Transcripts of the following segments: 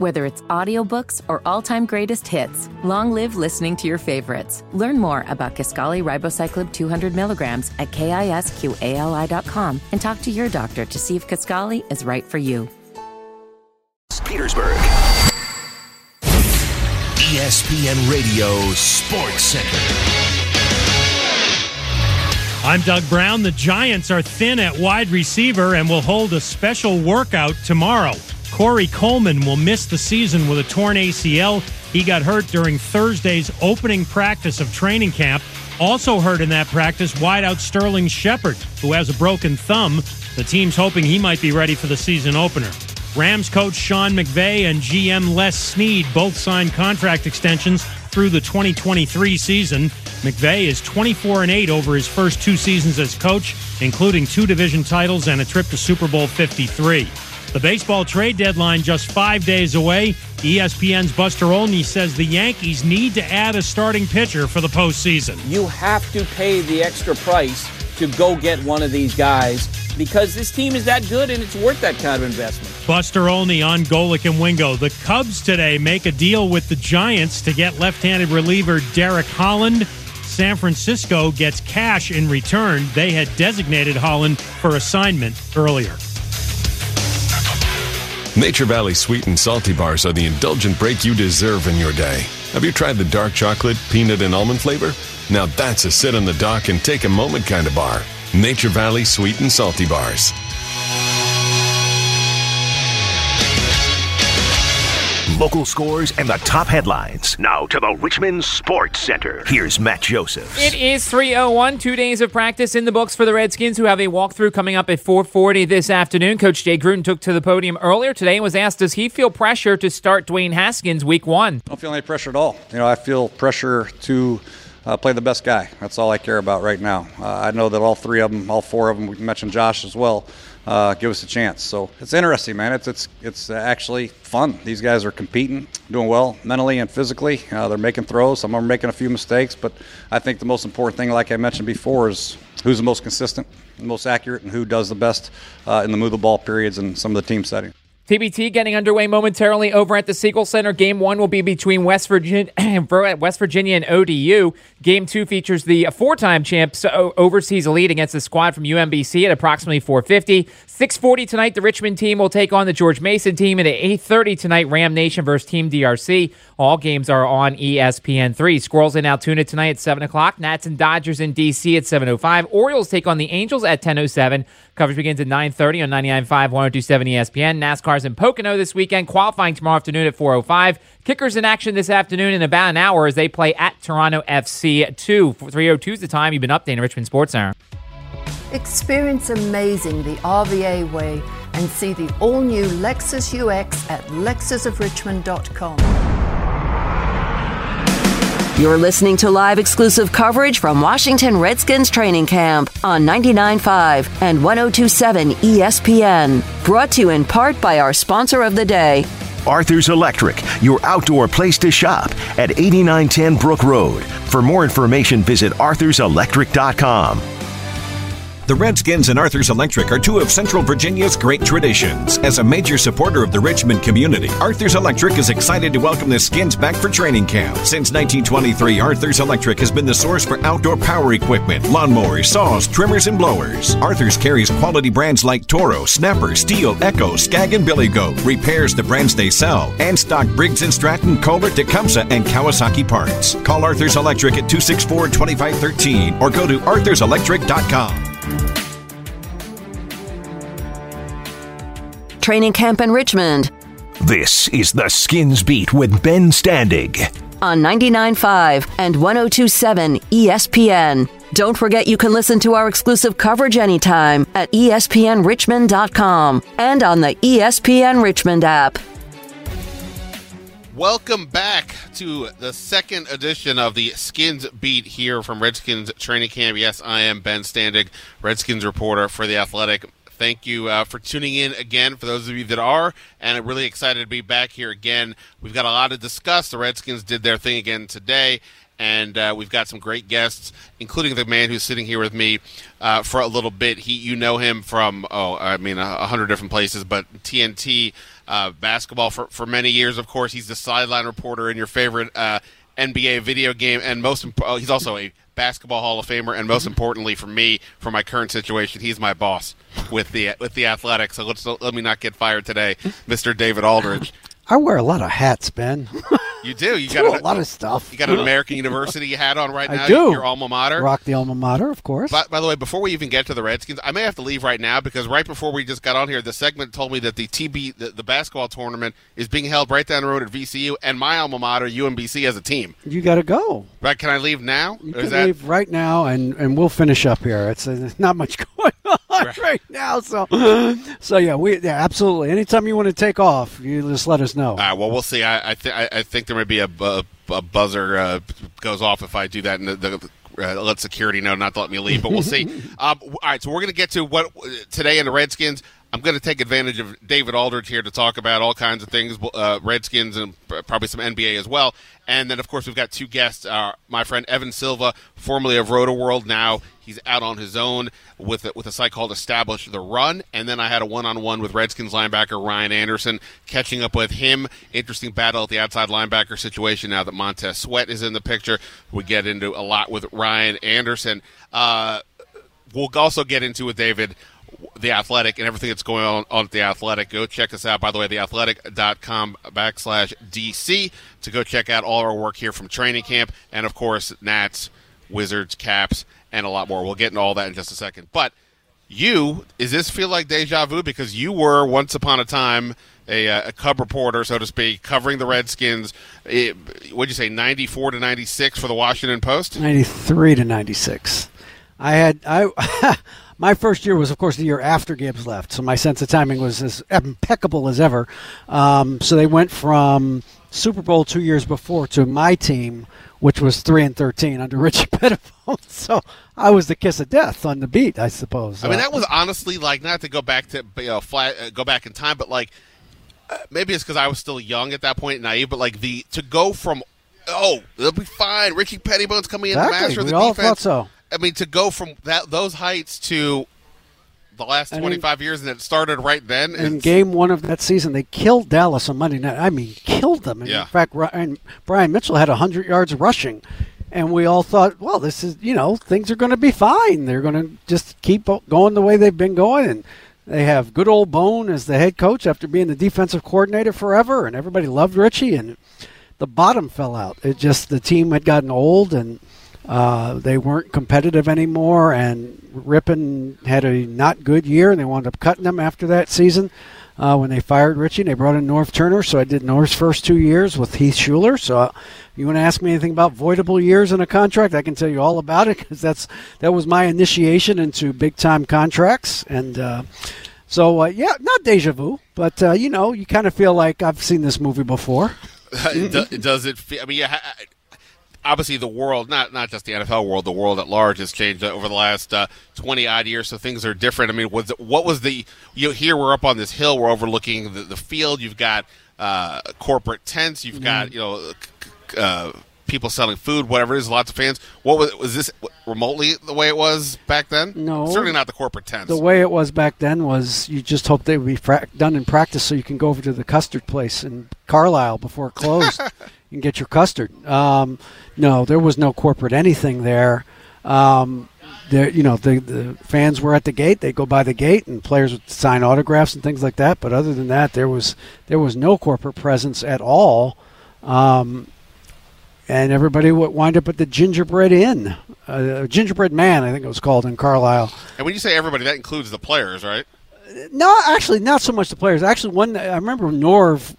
Whether it's audiobooks or all-time greatest hits, long live listening to your favorites. Learn more about Kisqali Ribociclib 200 milligrams at kisqali.com and talk to your doctor to see if Kisqali is right for you. Petersburg. ESPN Radio Sports Center. I'm Doug Brown. The Giants are thin at wide receiver and will hold a special workout tomorrow. Corey Coleman will miss the season with a torn ACL. He got hurt during Thursday's opening practice of training camp. Also hurt in that practice, wideout Sterling Shepard, who has a broken thumb. The team's hoping he might be ready for the season opener. Rams coach Sean McVay and GM Les Snead both signed contract extensions through the 2023 season. McVay is 24 and 8 over his first two seasons as coach, including two division titles and a trip to Super Bowl 53. The baseball trade deadline just five days away. ESPN's Buster Olney says the Yankees need to add a starting pitcher for the postseason. You have to pay the extra price to go get one of these guys because this team is that good and it's worth that kind of investment. Buster Olney on Golic and Wingo. The Cubs today make a deal with the Giants to get left-handed reliever Derek Holland. San Francisco gets cash in return. They had designated Holland for assignment earlier. Nature Valley sweet and salty bars are the indulgent break you deserve in your day. Have you tried the dark chocolate, peanut, and almond flavor? Now that's a sit on the dock and take a moment kind of bar. Nature Valley sweet and salty bars. Local scores and the top headlines. Now to the Richmond Sports Center. Here's Matt Joseph. It is 301, two days of practice in the books for the Redskins, who have a walkthrough coming up at 440 this afternoon. Coach Jay Gruden took to the podium earlier today and was asked, does he feel pressure to start Dwayne Haskins week one? I don't feel any pressure at all. You know, I feel pressure to uh, play the best guy. That's all I care about right now. Uh, I know that all three of them, all four of them, we mentioned Josh as well, uh, give us a chance. So it's interesting, man. It's it's it's actually fun. These guys are competing, doing well mentally and physically. Uh, they're making throws. Some of them are making a few mistakes, but I think the most important thing, like I mentioned before, is who's the most consistent, the most accurate, and who does the best uh, in the move the ball periods and some of the team settings. TBT getting underway momentarily over at the Siegel Center. Game one will be between West Virginia, West Virginia and ODU. Game two features the four-time champs overseas elite against the squad from UMBC at approximately 450. 640 tonight, the Richmond team will take on the George Mason team. And at 830 tonight, Ram Nation versus Team DRC. All games are on ESPN3. Squirrels in Altoona tonight at 7 o'clock. Nats and Dodgers in D.C. at 7.05. Orioles take on the Angels at 10.07. Coverage begins at 9.30 on 99.5, 102.7 ESPN. NASCAR's in Pocono this weekend. Qualifying tomorrow afternoon at 4.05. Kickers in action this afternoon in about an hour as they play at Toronto FC 2. 3.02 is the time. You've been updating Richmond Sports Center. Experience amazing the RVA way and see the all-new Lexus UX at lexusofrichmond.com. You're listening to live exclusive coverage from Washington Redskins training camp on 99.5 and 102.7 ESPN. Brought to you in part by our sponsor of the day, Arthur's Electric, your outdoor place to shop at 8910 Brook Road. For more information, visit arthurselectric.com. The Redskins and Arthur's Electric are two of Central Virginia's great traditions. As a major supporter of the Richmond community, Arthur's Electric is excited to welcome the Skins back for training camp. Since 1923, Arthur's Electric has been the source for outdoor power equipment, lawnmowers, saws, trimmers, and blowers. Arthur's carries quality brands like Toro, Snapper, Stihl, Echo, Scag, and Billy Goat, repairs the brands they sell, and stock Briggs & Stratton, Kohler, Tecumseh, and Kawasaki parts. Call Arthur's Electric at 264-2513 or go to arthurselectric.com. Training camp in Richmond. This is the Skins Beat with Ben Standig on 99.5 and 102.7 ESPN. Don't forget you can listen to our exclusive coverage anytime at espnrichmond.com and on the ESPN Richmond app. Welcome back to the second edition of the Skins Beat here from Redskins Training Camp. Yes, I am Ben Standig, Redskins reporter for The Athletic. Thank you uh, for tuning in again for those of you that are, and I'm really excited to be back here again. We've got a lot to discuss. The Redskins did their thing again today, and uh, we've got some great guests, including the man who's sitting here with me uh, for a little bit. He, you know him from oh, I mean, a, hundred different places, but TNT uh, basketball for, for many years. Of course, he's the sideline reporter in your favorite uh, NBA video game, and most imp- oh, he's also a basketball Hall of Famer, and most mm-hmm. importantly for me, for my current situation, he's my boss with the with the Athletics. So let's let me not get fired today, mm-hmm. Mister David Aldridge. I wear a lot of hats, Ben. You do. You Do got a lot of stuff. You got an American University hat on right now. I do. Your alma mater. Rock the alma mater, of course. By, by the way, before we even get to the Redskins, I may have to leave right now because right before we just got on here, the segment told me that the TB, the, the basketball tournament, is being held right down the road at VCU, and my alma mater, UMBC, as a team. you got to go. Right? Can I leave now? You can that leave right now, and, and we'll finish up here. It's uh, not much going on right. now, so so yeah, we yeah, absolutely. Anytime you want to take off, you just let us know. All right. Well, we'll see. I I, th- I think there may be a, a buzzer uh, goes off if I do that, and the, the uh, let security know not to let me leave. But we'll see. um, all right. So we're going to get to what today in the Redskins. I'm going to take advantage of David Aldridge here to talk about all kinds of things, uh, Redskins and probably some NBA as well. And then, of course, we've got two guests. Uh, my friend Evan Silva, formerly of Rotoworld, now he's out on his own with a, with a site called Establish the Run. And then I had a one-on-one with Redskins linebacker Ryan Anderson, catching up with him. Interesting battle at the outside linebacker situation now that Montez Sweat is in the picture. We get into a lot with Ryan Anderson. Uh, we'll also get into with David the athletic and everything that's going on, on at the athletic. Go check us out by the way theathletic.com backslash dc to go check out all our work here from training camp and of course nats wizards caps and a lot more. We'll get into all that in just a second. But you is this feel like deja vu? Because you were once upon a time a, uh, a cub reporter so to speak covering the redskins. It, what'd you say 94 to 96 for the washington post? 93 to 96. I had I my first year was of course the year after Gibbs left, so my sense of timing was as impeccable as ever. Um, so they went from Super Bowl two years before to my team, which was three and thirteen under Richie Pettibone. So I was the kiss of death on the beat, I suppose. I mean, Uh, that was honestly like not to go back to you know flat, uh, go back in time, but like uh, maybe it's because I was still young at that point, naive. But like the to go from oh they'll be fine, Ricky Pettibone's coming in Exactly. master We the all defense. thought so. I mean, to go from that those heights to the last I mean- twenty five years, and it started right then. in game one of that season, they killed Dallas on Monday night. I mean, killed them. And Yeah. In fact, Ryan, Brian Mitchell had 100 yards rushing. And we all thought, well, this is, you know, things are going to be fine. They're going to just keep going the way they've been going. And they have good old Bone as the head coach after being the defensive coordinator forever. And everybody loved Richie. And the bottom fell out. It just, the team had gotten old and uh, they weren't competitive anymore. And Rypien had a not good year. And they wound up cutting them after that season uh, when they fired Richie. They brought in Norv Turner, so I did Norv's first two years with Heath Shuler. So, uh, you want to ask me anything about voidable years in a contract? I can tell you all about it because that's that was my initiation into big time contracts. And uh, so, uh, yeah, not deja vu, but you know, you kind of feel like I've seen this movie before. Do- does it feel? I mean, yeah, obviously the world, not not just the NFL world, the world at large has changed over the last uh, twenty odd years. So things are different. I mean, was what was the? You know, here we're up on this hill, we're overlooking the, the field. You've got uh, corporate tents. You've got Mm-hmm. you know. Uh, People selling food, whatever it is, lots of fans. What was was this remotely the way it was back then? No. certainly not the corporate tents. The way it was back then was you just hoped they would be fra- done in practice so you can go over to the custard place in Carlisle before it closed and get your custard. Um, no, there was no corporate anything there. Um, there, you know, the, the fans were at the gate. They go by the gate, and players would sign autographs and things like that. But other than that, there was there was no corporate presence at all. Um, and everybody would wind up at the Gingerbread Inn, uh, Gingerbread Man, I think it was called in Carlisle. and when you say everybody, that includes the players, right? No, actually, not so much the players. Actually, one I remember Norv,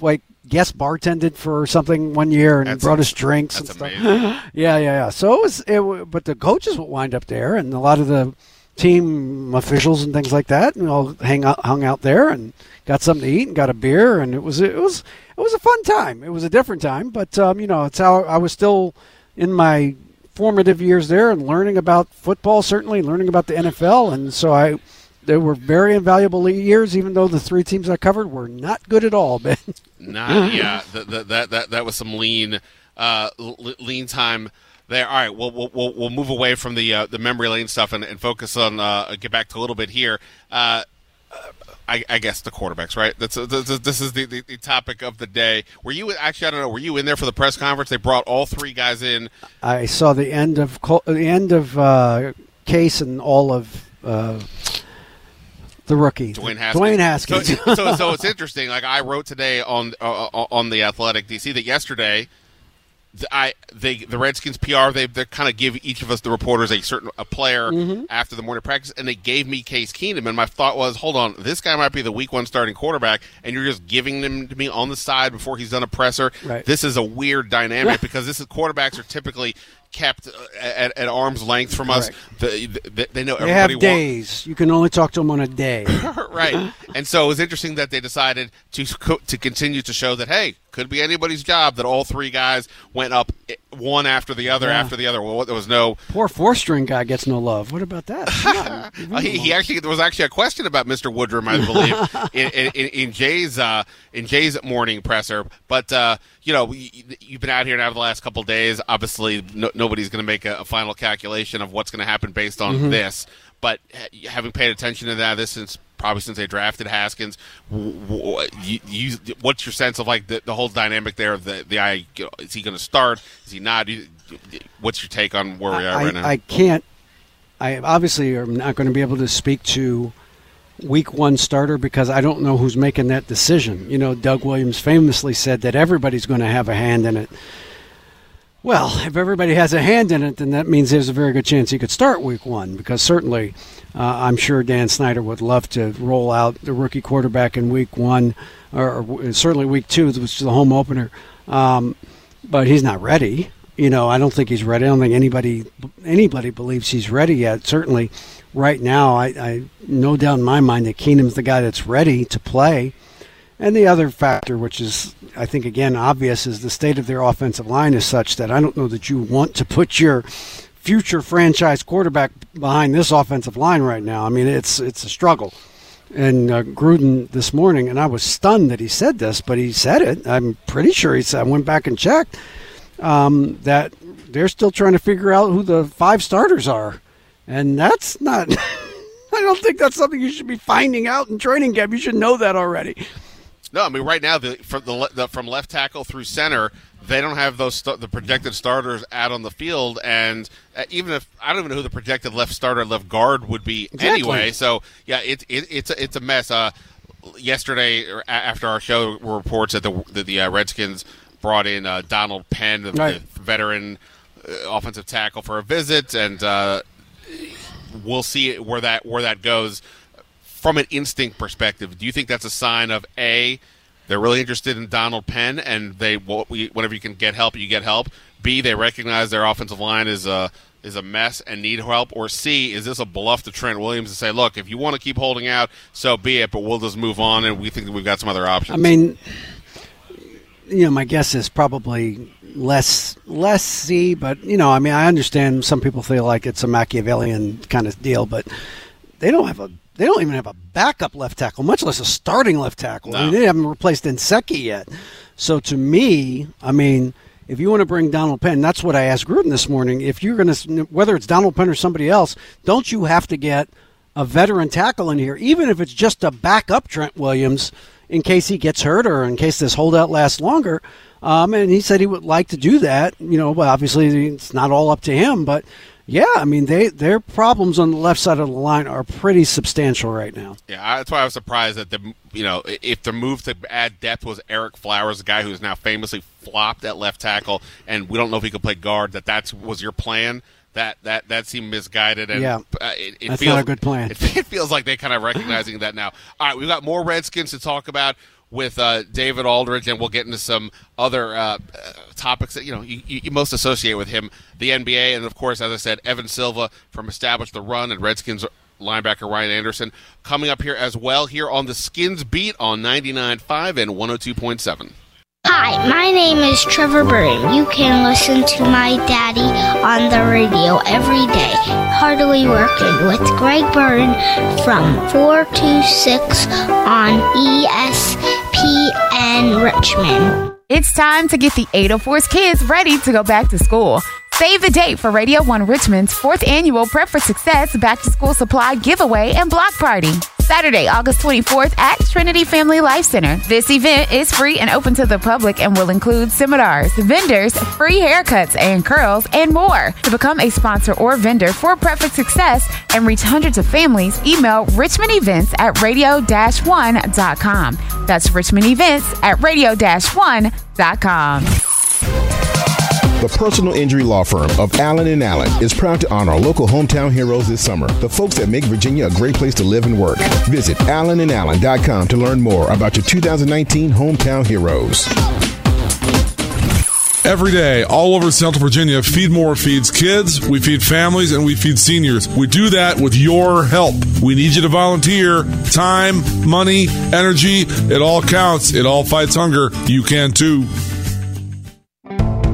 like guest bartended for something one year and That's- brought us drinks and that's stuff. yeah, yeah, yeah. So it was, it, but the coaches would wind up there, and a lot of the team officials and things like that, and all hang out, hung out there, and got something to eat and got a beer, and it was it was it was a fun time. It was a different time, but um, you know, it's how I was still in my formative years there and learning about football, certainly learning about the NFL, and so I. They were very invaluable years, even though the three teams I covered were not good at all, Ben. Not yeah. That that that that, was some lean uh, lean time there. All right. Well, we'll we'll, we'll move away from the uh, the memory lane stuff and, and focus on uh, get back to a little bit here. Uh, I, I, guess the quarterbacks, right? That's this, this is the, the, the, topic of the day. Were you actually? I don't know. Were you in there for the press conference? They brought all three guys in. I saw the end of the end of uh, Case and all of uh, the rookie, Dwayne Haskins. Dwayne Haskins. So, so, so, it's interesting. Like I wrote today on uh, on the Athletic DC that yesterday I they the Redskins PR they they kind of give each of us the reporters a certain a player mm-hmm. after the morning practice, and they gave me Case Keenum, and my thought was, hold on, this guy might be the Week One starting quarterback, and you're just giving him to me on the side before he's done a presser. Right. This is a weird dynamic yeah. because this is quarterbacks are typically kept uh, at, at arm's length from us. The, the, they know they everybody have days. you can only talk to them on a day. right. And so it was interesting that they decided to to continue to show that hey, could be anybody's job that all three guys went up one after the other yeah. after the other. Well, there was no poor four string guy gets no love. What about that? he, he, actually there was actually a question about Mr. Woodrum, I believe, in, in, in, Jay's uh, in Jay's morning presser. But uh, you know, you've been out here now for the last couple days. Obviously, no, nobody's going to make a, a, final calculation of what's going to happen based on mm-hmm. this. But having paid attention to that this since probably since they drafted Haskins. You, you, what's your sense of like the, the whole dynamic there? Of the the I is he going to start? Is he not? What's your take on where we are I, right now? I can't. I obviously am not going to be able to speak to week one starter because I don't know who's making that decision. You know, Doug Williams famously said that everybody's going to have a hand in it. Well, if everybody has a hand in it, then that means there's a very good chance he could start week one because certainly I'm sure Dan Snyder would love to roll out the rookie quarterback in week one or, or certainly week two, which is the home opener. Um, but he's not ready. You know, I don't think he's ready. I don't think anybody anybody believes he's ready yet. Certainly, right now, I, I no doubt in my mind that Keenum's the guy that's ready to play. And the other factor, which is, I think, again, obvious, is the state of their offensive line is such that I don't know that you want to put your future franchise quarterback behind this offensive line right now. I mean, it's it's a struggle. And uh, Gruden this morning, and I was stunned that he said this, but he said it. I'm pretty sure he said. I went back and checked um, that they're still trying to figure out who the five starters are, and that's not. I don't think that's something you should be finding out in training camp. You should know that already. No, I mean right now the from the, the from left tackle through center, they don't have those st- the projected starters out on the field, and uh, even if I don't even know who the projected left starter, left guard would be exactly. anyway. So yeah, it, it, it's a, it's a mess. Uh, yesterday after our show reports that the that the uh, Redskins brought in uh, Donald Penn, the, right. the veteran uh, offensive tackle, for a visit, and uh, we'll see where that where that goes from an instinct perspective, do you think that's a sign of a they're really interested in Donald Penn and they whenever you can get help, you get help. B they recognize their offensive line is a is a mess and need help, or C is this a bluff to Trent Williams to say, look, if you want to keep holding out, so be it, but we'll just move on and we think we've got some other options. I mean, you know, my guess is probably less less C, but you know, I mean, I understand some people feel like it's a Machiavellian kind of deal, but they don't have a they don't even have a backup left tackle, much less a starting left tackle. No. I mean, they haven't replaced Nsekhe yet. So to me, I mean, if you want to bring Donald Penn, that's what I asked Gruden this morning. If you're going to, whether it's Donald Penn or somebody else, don't you have to get a veteran tackle in here, even if it's just a backup Trent Williams in case he gets hurt or in case this holdout lasts longer? Um, and he said he would like to do that. You know, but obviously it's not all up to him, but yeah, I mean they their problems on the left side of the line are pretty substantial right now. Yeah, that's why I was surprised that the you know if the move to add depth was Ereck Flowers, a guy who's now famously flopped at left tackle, and we don't know if he could play guard. That that was your plan. That that that seemed misguided, and yeah, uh, it, it that's feels, not a good plan. It, it feels like they kind of recognizing that now. All right, we've got more Redskins to talk about with uh, David Aldridge, and we'll get into some other uh, topics that you know you, you, most associate with him, the NBA, and of course, as I said, Evan Silva from Establish the Run and Redskins linebacker Ryan Anderson coming up here as well here on the Skins Beat on 99.5 and 102.7. Hi, my name is Trevor Byrne. You can listen to my daddy on the radio every day. Heartily working with Greg Byrne from 4 to 6 on ESPN Richmond. It's time to get the 804's kids ready to go back to school. Save the date for Radio 1 Richmond's fourth annual Prep for Success Back to School Supply Giveaway and Block Party. Saturday, August 24th at Trinity Family Life Center. This event is free and open to the public and will include seminars, vendors, free haircuts and curls, and more. To become a sponsor or vendor for Perfect Success and reach hundreds of families, email Richmond Events at radio-1.com. That's Richmond Events at radio-1.com. The personal injury law firm of Allen and Allen is proud to honor local hometown heroes this summer, the folks that make Virginia a great place to live and work. Visit allenandallen.com to learn more about your 2019 hometown heroes. Every day, all over Central Virginia, Feed More feeds kids, we feed families, and we feed seniors. We do that with your help. We need you to volunteer. Time, money, energy, it all counts. It all fights hunger. You can too.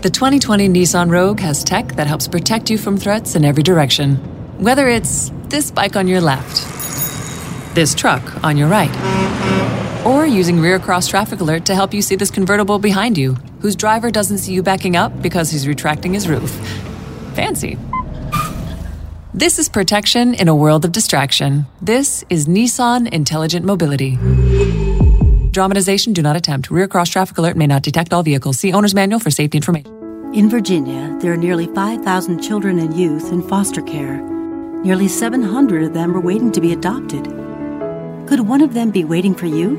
The 2020 Nissan Rogue has tech that helps protect you from threats in every direction. Whether it's this bike on your left, this truck on your right, or using rear cross traffic alert to help you see this convertible behind you, whose driver doesn't see you backing up because he's retracting his roof. Fancy. This is protection in a world of distraction. This is Nissan Intelligent Mobility. Dramatization do not attempt. Rear cross traffic alert may not detect all vehicles. See owner's manual for safety information. In Virginia, there are nearly 5,000 children and youth in foster care. Nearly 700 of them are waiting to be adopted. Could one of them be waiting for you?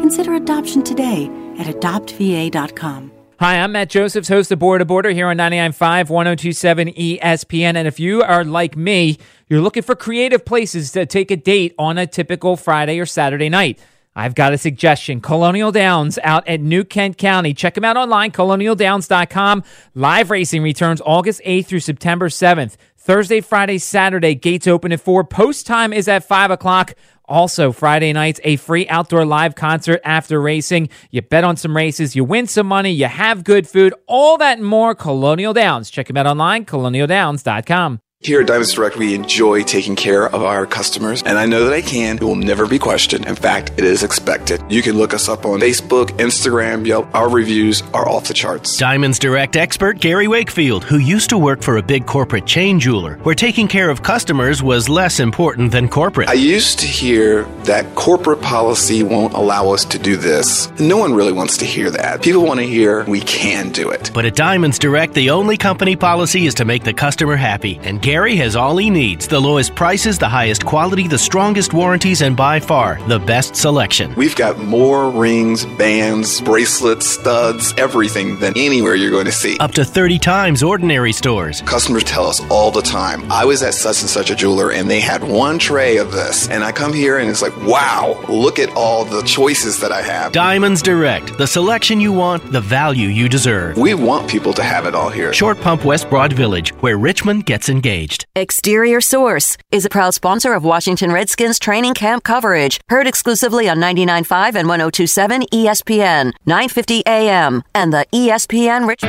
Consider adoption today at adoptva.com. Hi, I'm Matt Josephs, host of Border to Border here on 99.5, 1027 ESPN. And if you are like me, you're looking for creative places to take a date on a typical Friday or Saturday night. I've got a suggestion. Colonial Downs out at New Kent County. Check them out online, colonialdowns.com. Live racing returns August 8th through September 7th. Thursday, Friday, Saturday, gates open at 4. Post time is at 5 o'clock. Also, Friday nights, a free outdoor live concert after racing. You bet on some races, you win some money, you have good food, all that and more. Colonial Downs. Check them out online, colonialdowns.com. Here at Diamonds Direct, we enjoy taking care of our customers, and I know that I can. It will never be questioned. In fact, it is expected. You can look us up on Facebook, Instagram, Yelp. Our reviews are off the charts. Diamonds Direct expert Gary Wakefield, who used to work for a big corporate chain jeweler, where taking care of customers was less important than corporate. I used to hear that corporate policy won't allow us to do this. No one really wants to hear that. People want to hear we can do it. But at Diamonds Direct, the only company policy is to make the customer happy, and Gary has all he needs the lowest prices, the highest quality, the strongest warranties, and by far the best selection. We've got more rings, bands, bracelets, studs, everything than anywhere you're going to see. Up to 30 times ordinary stores. Customers tell us all the time I was at such and such a jeweler and they had one tray of this. And I come here and it's like, wow, look at all the choices that I have. Diamonds Direct, the selection you want, the value you deserve. We want people to have it all here. Short Pump West Broad Village, where Richmond gets engaged. Exterior Source is a proud sponsor of Washington Redskins training camp coverage. Heard exclusively on 99.5 and 102.7 ESPN, 950 AM, and the ESPN Rich.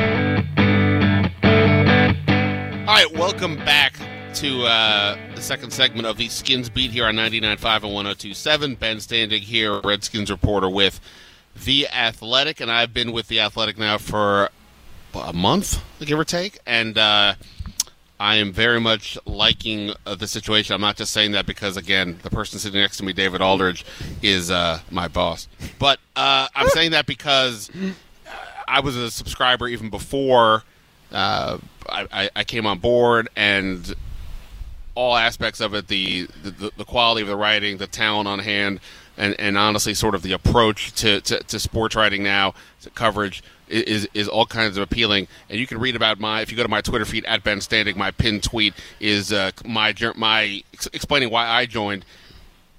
All right, welcome back to uh, the second segment of the Skins Beat here on 99.5 and 102.7. Ben Standig here, Redskins reporter with The Athletic, and I've been with The Athletic now for a month, give or take, and uh, I am very much liking uh, the situation. I'm not just saying that because, again, the person sitting next to me, David Aldridge, is uh, my boss. But uh, I'm saying that because I was a subscriber even before uh, I, I- I came on board, and all aspects of it the, the the quality of the writing, the talent on hand, and, and honestly, sort of the approach to, to, to sports writing now, to coverage. Is is all kinds of appealing, and you can read about my. If you go to my Twitter feed at Ben Standig, my pinned tweet is uh, my my ex- explaining why I joined.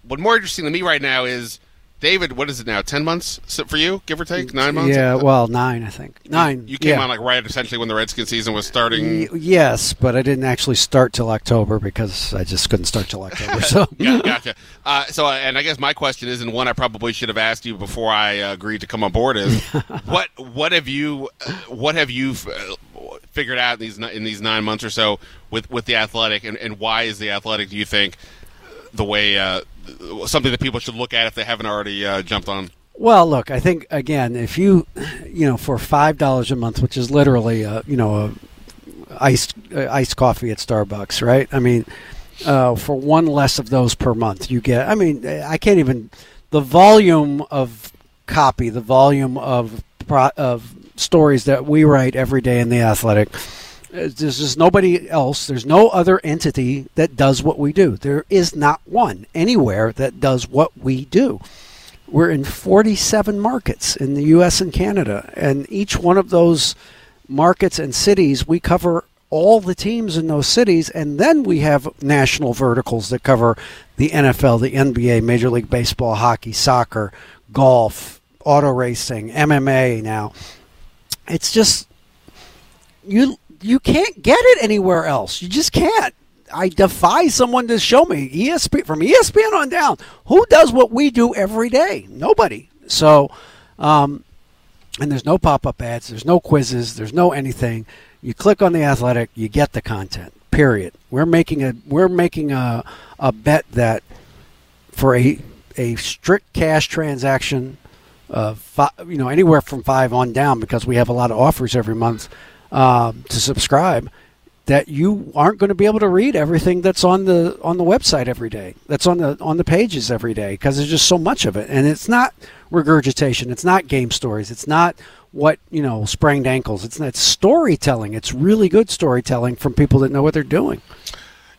What's more interesting to me right now is David, what is it now? Ten months for you, give or take, nine months. Yeah, well, nine, I think. Nine. You came yeah. on like right essentially when the Redskin season was starting. Yes, but I didn't actually start till October because I just couldn't start till October. So Yeah, gotcha. Uh, so, uh, and I guess my question is, and one I probably should have asked you before I uh, agreed to come on board is, what what have you uh, what have you figured out in these in these nine months or so with with the athletic, and, and why is the athletic? Do you think the way uh, something that people should look at if they haven't already uh, jumped on? Well, look, I think again, if you, you know, for five dollars a month, which is literally, a, you know, a iced uh, iced coffee at Starbucks, right? I mean, uh, for one less of those per month, you get. I mean, I can't even the volume of copy, the volume of of stories that we write every day in the Athletic. Uh, There's just nobody else. There's no other entity that does what we do. There is not one anywhere that does what we do. We're in 47 markets in the U.S. and Canada, and each one of those markets and cities, we cover all the teams in those cities, and then we have national verticals that cover the NFL, the NBA, Major League Baseball, hockey, soccer, golf, auto racing, MMA. Now, it's just you you can't get it anywhere else. You just can't. I defy someone to show me ESP from ESPN on down who does what we do every day. Nobody. So, um, and there's no pop-up ads. There's no quizzes. There's no anything. You click on the Athletic, you get the content. Period. We're making a we're making a a bet that for a a strict cash transaction of fi- you know anywhere from five on down because we have a lot of offers every month um, to subscribe that you aren't going to be able to read everything that's on the on the website every day that's on the on the pages every day because there's just so much of it and it's not regurgitation it's not game stories it's not what you know sprained ankles it's it's storytelling it's really good storytelling from people that know what they're doing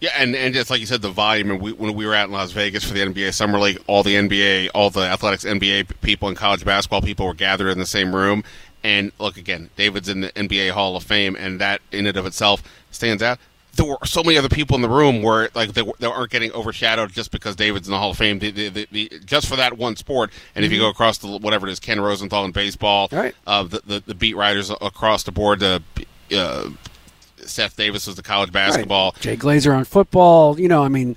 Yeah, and, and just like you said, the volume. And we, when we were out in Las Vegas for the NBA Summer League, all the NBA, all the athletics NBA people and college basketball people were gathered in the same room. And look again, David's in the NBA Hall of Fame, and that in and of itself stands out. There were so many other people in the room where like they, they aren't getting overshadowed just because David's in the Hall of Fame. The, the, the, just for that one sport, and if you go across the whatever it is, Ken Rosenthal in baseball, Right. uh, the, beat writers across the board, the uh, Seth Davis was the college basketball. Right. Jay Glazer on football. You know, I mean,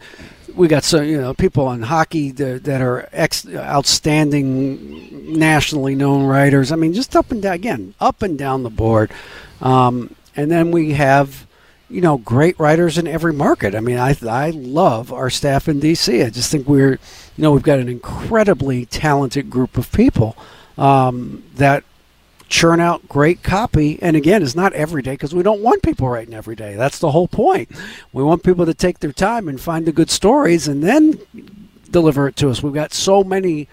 we got so you know people on hockey that, that are ex, outstanding, nationally known writers. I mean, just up and down again, up and down the board. Um, and then we have, you know, great writers in every market. I mean, I I love our staff in DC. I just think we're, you know, we've got an incredibly talented group of people um, that churn out great copy. And again, it's not every day because we don't want people writing every day. That's the whole point. We want people to take their time and find the good stories and then deliver it to us. We've got so many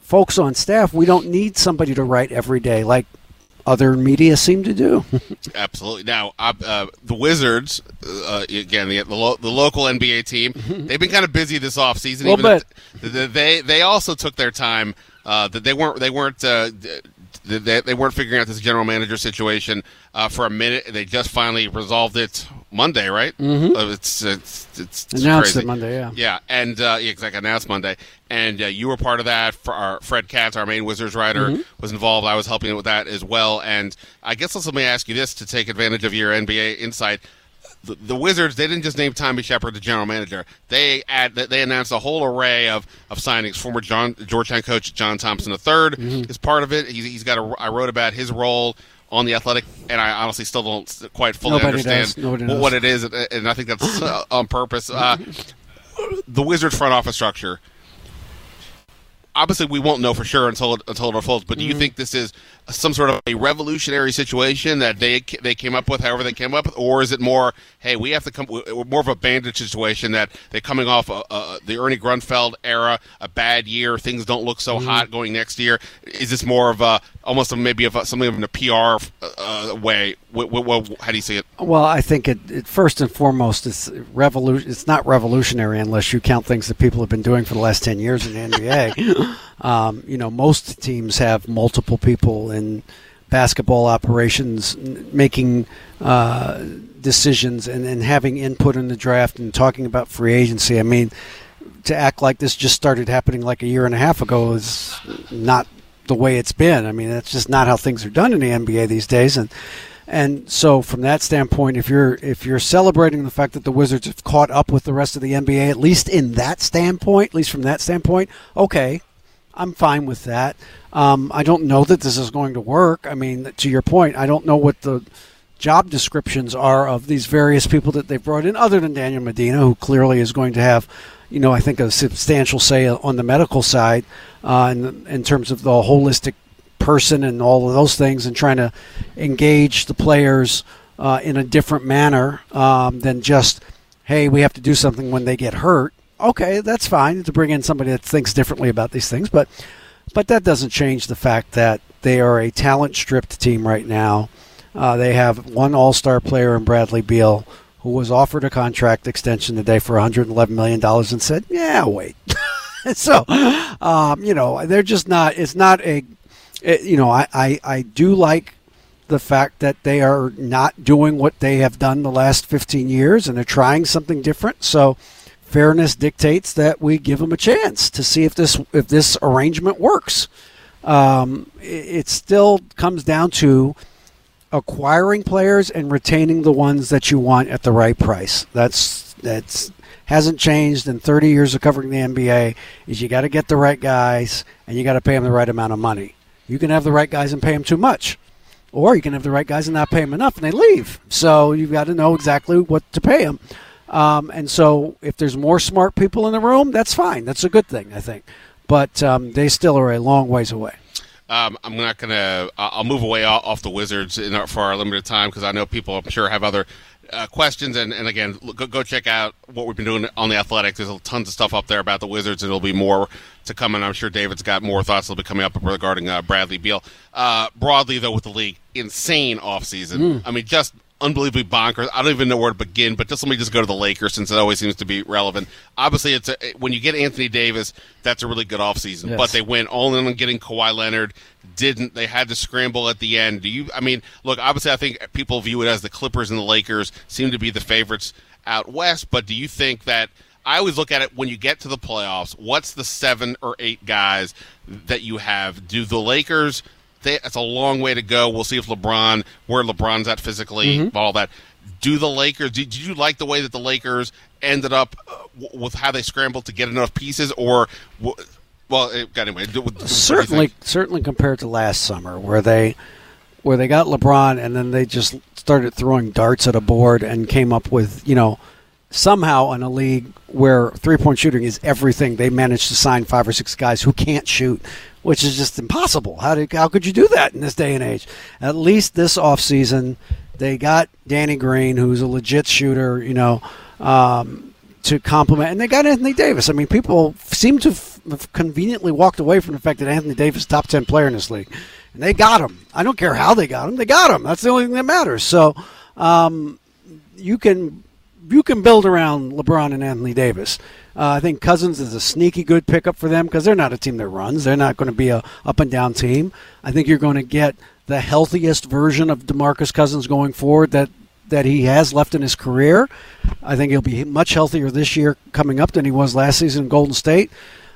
folks on staff. We don't need somebody to write every day like other media seem to do. Absolutely. Now, uh, uh, the Wizards, uh, again, the the, lo- the local NBA team, they've been kind of busy this offseason. Little even if- th- They they also took their time. Uh, that they weren't they weren't uh, they, they weren't figuring out this general manager situation uh, for a minute. They just finally resolved it Monday, right? Mhm. Uh, it's, it's it's it's Announced crazy. it Monday, yeah. Yeah, and uh, yeah, exactly announced Monday, and uh, you were part of that. For our Fred Katz, our main Wizards writer, Mhm. was involved. I was helping with that as well. And I guess let me ask you this to take advantage of your NBA insight. The, the Wizards they didn't just name Tommy Sheppard the general manager. They add they announced a whole array of, of signings. Former John Georgetown coach John Thompson III Mm-hmm. is part of it. He's, he's got a I wrote about his role on the Athletic, and I honestly still don't quite fully Nobody understand what, knows. what it is, and I think that's uh, on purpose. Uh, the Wizards front office structure. Obviously, we won't know for sure until it, until it unfolds. But do you Mhm. think this is some sort of a revolutionary situation that they they came up with, however they came up with, or is it more, hey, we have to come more of a bandage situation that they're coming off uh, uh, the Ernie Grunfeld era, a bad year, things don't look so Mhm. hot going next year. Is this more of a almost a, maybe of a, something of a PR uh, way? What, what, what, how do you see it? Well, I think it, it first and foremost it's revolution. It's not revolutionary unless you count things that people have been doing for the last ten years in the NBA. um, you know, most teams have multiple people in basketball operations making uh, decisions and, and having input in the draft and talking about free agency. I mean, to act like this just started happening like a year and a half ago is not the way it's been. I mean, that's just not how things are done in the NBA these days, and and so from that standpoint, if you're if you're celebrating the fact that the Wizards have caught up with the rest of the NBA, at least in that standpoint, at least from that standpoint, okay, I'm fine with that. Um, I don't know that this is going to work. I mean, to your point, I don't know what the job descriptions are of these various people that they've brought in, other than Daniel Medina, who clearly is going to have, you know, I think a substantial say on the medical side uh, in, in terms of the holistic person and all of those things, and trying to engage the players uh, in a different manner um, than just, hey, we have to do something when they get hurt. Okay, that's fine to bring in somebody that thinks differently about these things, but but that doesn't change the fact that they are a talent stripped team right now. Uh, they have one All Star player in Bradley Beal who was offered a contract extension today for 111 million dollars and said, "Yeah, wait." so, um, you know, they're just not. It's not a. It, you know, I, I I do like the fact that they are not doing what they have done the last 15 years and they're trying something different. So, fairness dictates that we give them a chance to see if this if this arrangement works. Um, it, it still comes down to acquiring players and retaining the ones that you want at the right price. That's that's hasn't changed in 30 years of covering the NBA. Is you got to get the right guys and you got to pay them the right amount of money. You can have the right guys and pay them too much, or you can have the right guys and not pay them enough and they leave. So you've got to know exactly what to pay them. Um, and so if there's more smart people in the room, that's fine. That's a good thing, I think. But um, they still are a long ways away. Um, I'm not going to. I'll move away off the Wizards our, for our limited time because I know people, I'm sure, have other uh, questions. And, and again, go, go, check out what we've been doing on the Athletic. There's tons of stuff up there about the Wizards, and there'll be more to come. And I'm sure David's got more thoughts that'll be coming up regarding uh, Bradley Beal. Uh, broadly, though, with the league, insane offseason. Mm. I mean, just unbelievably bonkers. I don't even know where to begin, but just let me just go to the Lakers since it always seems to be relevant. Obviously, it's a, when you get Anthony Davis, that's a really good offseason. Yes. But they went all in on getting Kawhi Leonard. Didn't they had to scramble at the end? Do you? I mean, look. Obviously, I think people view it as the Clippers and the Lakers seem to be the favorites out west. But do you think that? I always look at it when you get to the playoffs. What's the seven or eight guys that you have? Do the Lakers that's a long way to go. We'll see if LeBron, where LeBron's at physically, mm-hmm. all that. Do the Lakers? Did, did, you like the way that the Lakers ended up uh, with how they scrambled to get enough pieces, or well, anyway, certainly, certainly compared to last summer, where they where they got LeBron and then they just started throwing darts at a board and came up with you know somehow in a league where three point shooting is everything, they managed to sign five or six guys who can't shoot which is just impossible. How did how could you do that in this day and age? At least this offseason, they got Danny Green, who's a legit shooter, you know, um, to complement, and they got Anthony Davis. I mean, people seem to have conveniently walked away from the fact that Anthony Davis is top ten player in this league, and they got him. I don't care how they got him; they got him. That's the only thing that matters. So, um, you can you can build around LeBron and Anthony Davis. Uh, I think Cousins is a sneaky good pickup for them because they're not a team that runs. They're not going to be a up and down team. I think you're going to get the healthiest version of DeMarcus Cousins going forward that that he has left in his career. I think he'll be much healthier this year coming up than he was last season in Golden State.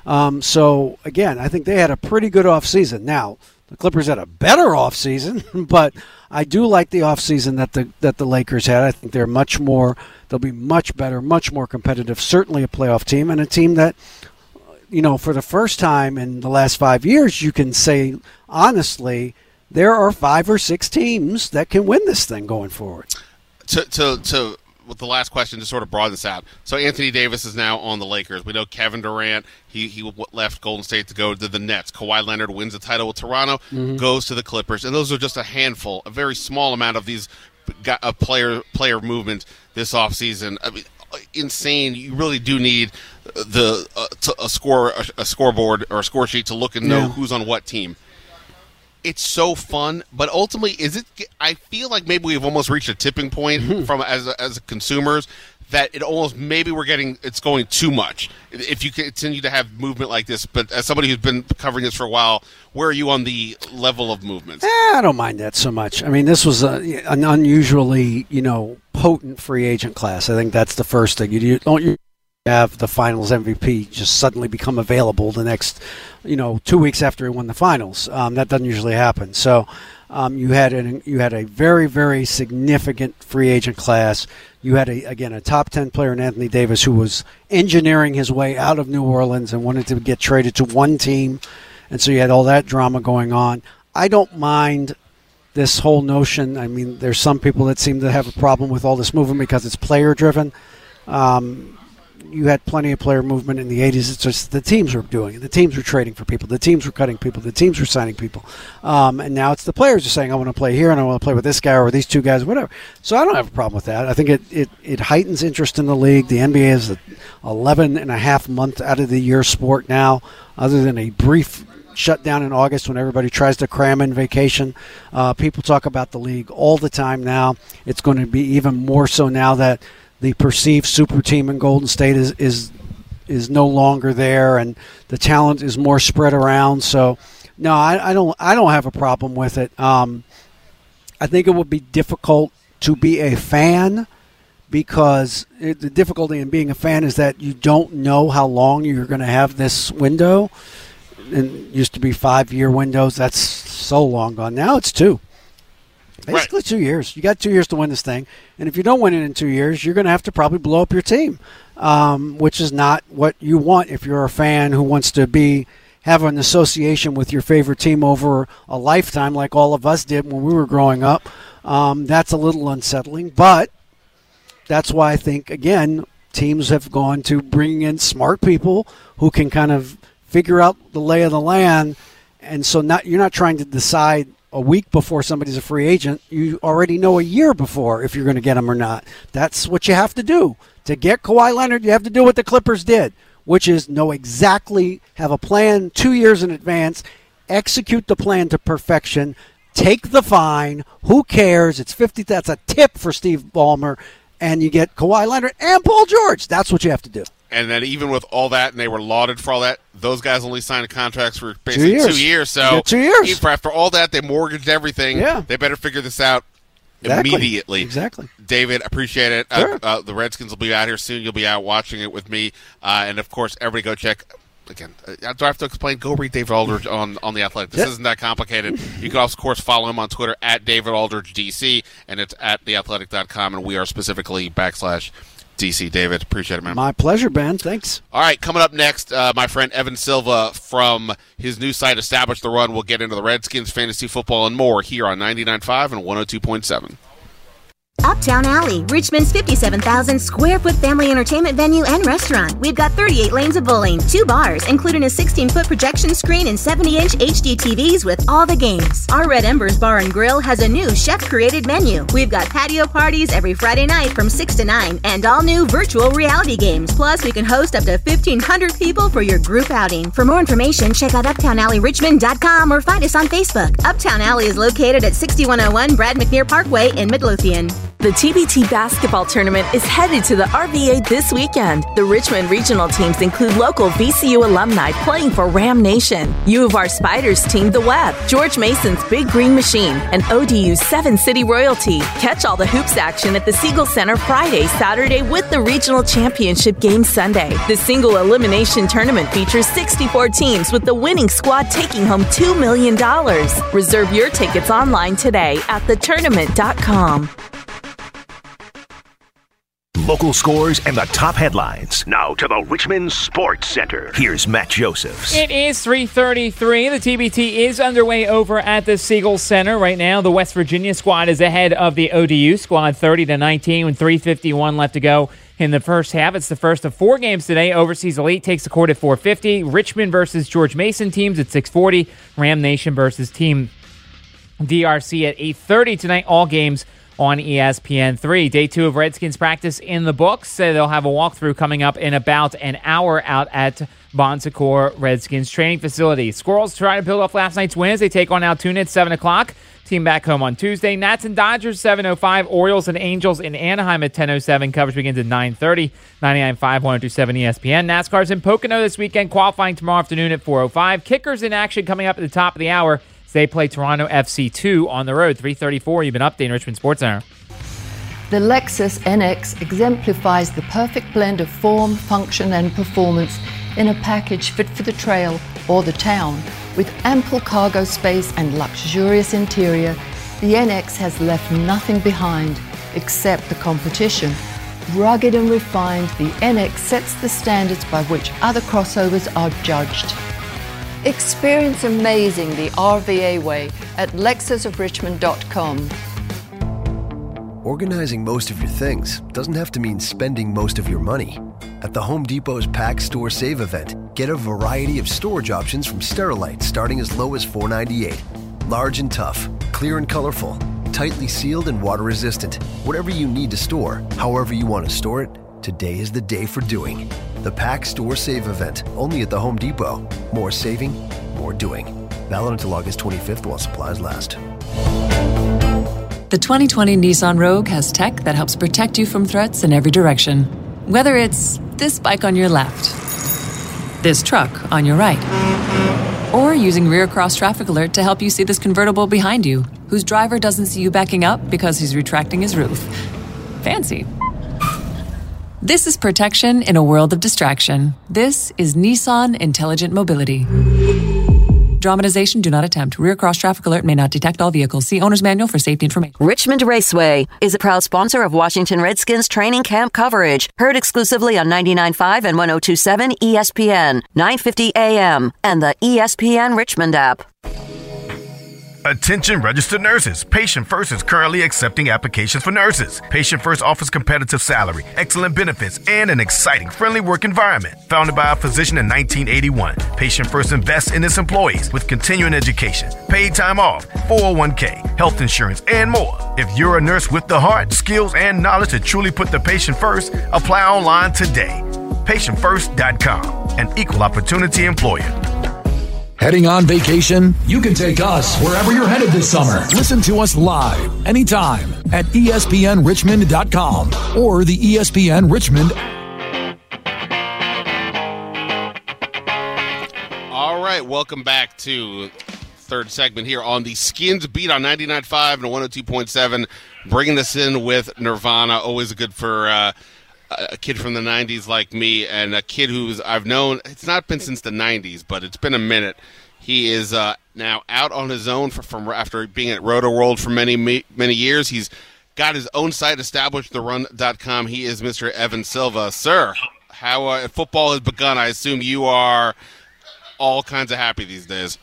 Um, so again, I think they had a pretty good offseason. Now the Clippers had a better offseason, but I do like the offseason that the that the Lakers had. I think they're much more they'll be much better, much more competitive, certainly a playoff team and a team that you know, for the first time in the last 5 years you can say honestly there are 5 or 6 teams that can win this thing going forward. To to to with the last question to sort of broaden this out. So Anthony Davis is now on the Lakers. We know Kevin Durant. He he left Golden State to go to the Nets. Kawhi Leonard wins the title with Toronto, mm-hmm. goes to the Clippers, and those are just a handful, a very small amount of these a player player movement this offseason. I mean, insane. You really do need the uh, a score a, a, scoreboard or a score sheet to look and know yeah. who's on what team it's so fun, but ultimately, is it? I feel like maybe we've almost reached a tipping point mm-hmm. from as as consumers that it almost maybe we're getting it's going too much. If you continue to have movement like this, but as somebody who's been covering this for a while, where are you on the level of movement? Eh, I don't mind that so much. I mean, this was a, an unusually you know potent free agent class. I think that's the first thing you don't you have the finals MVP just suddenly become available the next, you know, two weeks after he won the finals. Um, that doesn't usually happen. So um, you had an, you had a very very significant free agent class. You had a again a top ten player in Anthony Davis who was engineering his way out of New Orleans and wanted to get traded to one team, and so you had all that drama going on. I don't mind this whole notion. I mean, there's some people that seem to have a problem with all this movement because it's player driven. Um, you had plenty of player movement in the 80s. It's just the teams were doing it. The teams were trading for people. The teams were cutting people. The teams were signing people. Um, and now it's the players are saying, I want to play here and I want to play with this guy or these two guys, whatever. So I don't have a problem with that. I think it, it, it heightens interest in the league. The NBA is an 11 and a half month out of the year sport now, other than a brief shut down in August when everybody tries to cram in vacation. Uh, people talk about the league all the time now. It's going to be even more so now that the perceived super team in Golden State is is is no longer there, and the talent is more spread around. So, no, I, I don't I don't have a problem with it. Um, I think it would be difficult to be a fan because it, the difficulty in being a fan is that you don't know how long you're going to have this window. And used to be five year windows. That's so long gone. Now it's two. Basically, right. two years. You got two years to win this thing, and if you don't win it in two years, you're going to have to probably blow up your team, um, which is not what you want if you're a fan who wants to be have an association with your favorite team over a lifetime, like all of us did when we were growing up. Um, that's a little unsettling, but that's why I think again teams have gone to bringing in smart people who can kind of figure out the lay of the land, and so not you're not trying to decide a week before somebody's a free agent. You already know a year before if you're going to get them or not. That's what you have to do. To get Kawhi Leonard, you have to do what the Clippers did, which is know exactly, have a plan two years in advance, execute the plan to perfection, take the fine. Who cares? It's 50. That's a tip for Steve Ballmer. And you get Kawhi Leonard and Paul George. That's what you have to do. And then even with all that, and they were lauded for all that, those guys only signed contracts for basically two years. Two years so two years. After all that, they mortgaged everything. Yeah. They better figure this out exactly. immediately. Exactly. David, appreciate it. Sure. Uh, uh, the Redskins will be out here soon. You'll be out watching it with me. Uh, and of course, everybody go check. Again, uh, do I have to explain? Go read David Aldridge on, on the Athletic. This yep. isn't that complicated. You can also, of course, follow him on Twitter at David Aldridge DC, and it's at theathletic.com, and we are specifically backslash DC David. Appreciate it, man. My pleasure, Ben. Thanks. All right, coming up next, uh, my friend Evan Silva from his new site, Establish the Run. We'll get into the Redskins, fantasy football, and more here on 99.5 and 102.7. Uptown Alley, Richmond's 57,000 square foot family entertainment venue and restaurant. We've got 38 lanes of bowling, two bars, including a 16 foot projection screen and 70 inch HD TVs with all the games. Our Red Embers Bar and Grill has a new chef created menu. We've got patio parties every Friday night from 6 to 9 and all new virtual reality games. Plus, we can host up to 1,500 people for your group outing. For more information, check out UptownAlleyRichmond.com or find us on Facebook. Uptown Alley is located at 6101 Brad McNeer Parkway in Midlothian. The TBT basketball tournament is headed to the RVA this weekend. The Richmond regional teams include local VCU alumni playing for Ram Nation, U of R Spiders team The Web, George Mason's Big Green Machine, and ODU's Seven City Royalty. Catch all the hoops action at the Siegel Center Friday, Saturday with the regional championship game Sunday. The single elimination tournament features 64 teams with the winning squad taking home $2 million. Reserve your tickets online today at thetournament.com local scores, and the top headlines. Now to the Richmond Sports Center. Here's Matt Josephs. It is 3:33. The TBT is underway over at the Siegel Center right now. The West Virginia squad is ahead of the ODU squad, 30 to 19, with 3:51 left to go in the first half. It's the first of four games today. Overseas Elite takes the court at 4:50. Richmond versus George Mason teams at 6:40. Ram Nation versus Team DRC at 8:30 tonight. All games on ESPN3. Day two of Redskins practice in the books. they'll have a walkthrough coming up in about an hour out at Bon Secours Redskins training facility. Squirrels try to build off last night's wins. They take on Altoona at 7 o'clock. Team back home on Tuesday. Nats and Dodgers 7:05. Orioles and Angels in Anaheim at 10:07. Coverage begins at 9:30. 99.5 1027 ESPN. NASCAR's in Pocono this weekend. Qualifying tomorrow afternoon at 4:05. Kickers in action coming up at the top of the hour. They play Toronto FC 2 on the road. 334. You've been updating Richmond Sports Center. The Lexus NX exemplifies the perfect blend of form, function, and performance in a package fit for the trail or the town. With ample cargo space and luxurious interior, the NX has left nothing behind except the competition. Rugged and refined, the NX sets the standards by which other crossovers are judged. Experience amazing the RVA way at lexusofrichmond.com. Organizing most of your things doesn't have to mean spending most of your money. At the Home Depot's Pack Store Save event, get a variety of storage options from Sterilite starting as low as $4.98. Large and tough, clear and colorful, tightly sealed and water resistant. Whatever you need to store, however you want to store it, today is the day for doing. The Pack Store Save event, only at the Home Depot. More saving, more doing. Valid until August 25th while supplies last. The 2020 Nissan Rogue has tech that helps protect you from threats in every direction. Whether it's this bike on your left, this truck on your right, or using rear cross traffic alert to help you see this convertible behind you, whose driver doesn't see you backing up because he's retracting his roof. Fancy. This is protection in a world of distraction. This is Nissan Intelligent Mobility. Dramatization do not attempt. Rear cross traffic alert may not detect all vehicles. See owner's manual for safety information. Richmond Raceway is a proud sponsor of Washington Redskins training camp coverage. Heard exclusively on 99.5 and 102.7 ESPN, 950 AM, and the ESPN Richmond app. Attention registered nurses. Patient First is currently accepting applications for nurses. Patient First offers competitive salary, excellent benefits, and an exciting, friendly work environment. Founded by a physician in 1981, Patient First invests in its employees with continuing education, paid time off, 401k, health insurance, and more. If you're a nurse with the heart, skills, and knowledge to truly put the patient first, apply online today. PatientFirst.com, an equal opportunity employer. Heading on vacation? You can take us wherever you're headed this summer. Listen to us live anytime at espnrichmond.com or the ESPN Richmond. All right, welcome back to third segment here on the Skins Beat on 99.5 and 102.7. Bringing this in with Nirvana, always good for uh, a kid from the 90s like me and a kid who's I've known it's not been since the 90s but it's been a minute. He is uh, now out on his own for, from after being at Rotoworld for many many years. He's got his own site established therun.com he is Mr. Evan Silva. Sir how uh, football has begun. I assume you are all kinds of happy these days.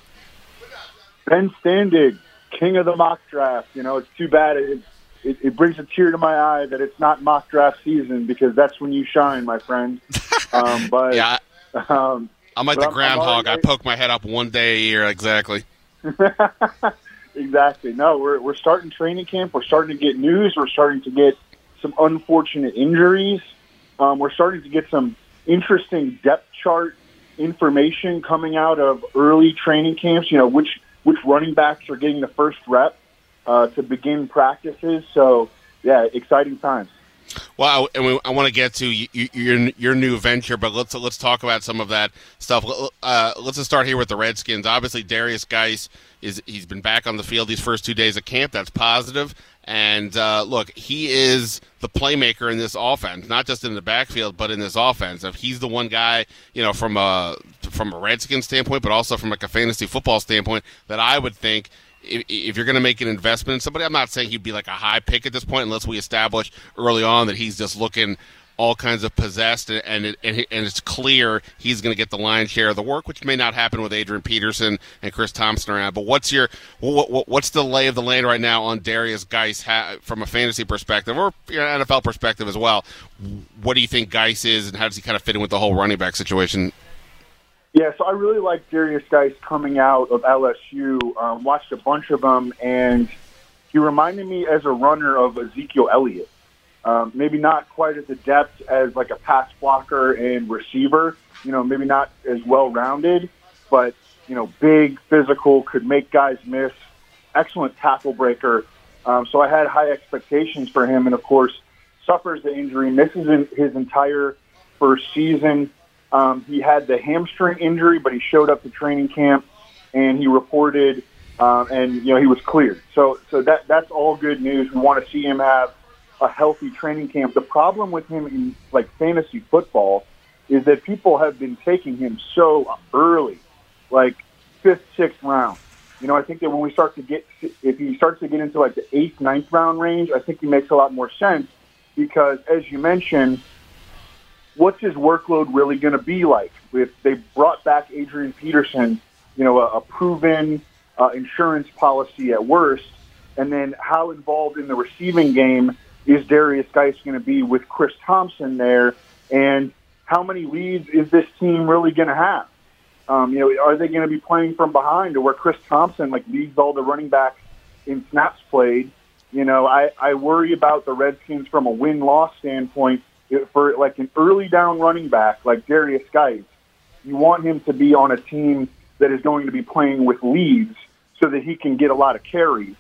Ben Standig king of the mock draft. You know it's too bad it's it, it, brings a tear to my eye that it's not mock draft season because that's when you shine, my friend. Um, but yeah, um, I'm like the groundhog. I poke my head up one day a year, exactly. exactly. No, we're we're starting training camp. We're starting to get news. We're starting to get some unfortunate injuries. Um, we're starting to get some interesting depth chart information coming out of early training camps. You know, which which running backs are getting the first rep uh, to begin practices. So, yeah, exciting times. Well, and we, I want to get to your your new venture, but let's let's talk about some of that stuff. Uh, let's just start here with the Redskins. Obviously, Derrius Guice is he's been back on the field these first two days of camp. That's positive. And uh, look, he is the playmaker in this offense, not just in the backfield, but in this offense. If he's the one guy, you know, from a from a Redskins standpoint, but also from like a fantasy football standpoint, that I would think if, if you're going to make an investment in somebody, I'm not saying he'd be like a high pick at this point unless we establish early on that he's just looking all kinds of possessed and and, it, and, it's clear he's going to get the lion's share of the work, which may not happen with Adrian Peterson and Chris Thompson around. But what's your what, what, what's the lay of the land right now on Derrius ha- from a fantasy perspective or NFL perspective as well? What do you think Guice is, and how does he kind of fit in with the whole running back situation yeah, so I really like Derrius Guice coming out of LSU. Um, watched a bunch of them, and he reminded me as a runner of Ezekiel Elliott. Um, maybe not quite at the depth as like a pass blocker and receiver. You know, maybe not as well rounded, but you know, big, physical, could make guys miss. Excellent tackle breaker. Um, so I had high expectations for him, and of course, suffers the injury, misses his entire first season. Um, he had the hamstring injury, but he showed up to training camp and he reported, um, and you know he was cleared. So, so that that's all good news. We want to see him have a healthy training camp. The problem with him in like fantasy football is that people have been taking him so early, like fifth, sixth round. You know, I think that when we start to get, if he starts to get into like the eighth, ninth round range, I think he makes a lot more sense because, as you mentioned, what's his workload really going to be like? If they brought back Adrian Peterson, you know, a, a proven uh, insurance policy at worst, and then how involved in the receiving game is Derrius Guice going to be with Chris Thompson there, and how many leads is this team really going to have? Um, you know, are they going to be playing from behind, or where Chris Thompson like leads all the running backs in snaps played? You know, I, I worry about the Redskins from a win loss standpoint for like an early down running back like Derrius Guice. You want him to be on a team that is going to be playing with leads so that he can get a lot of carries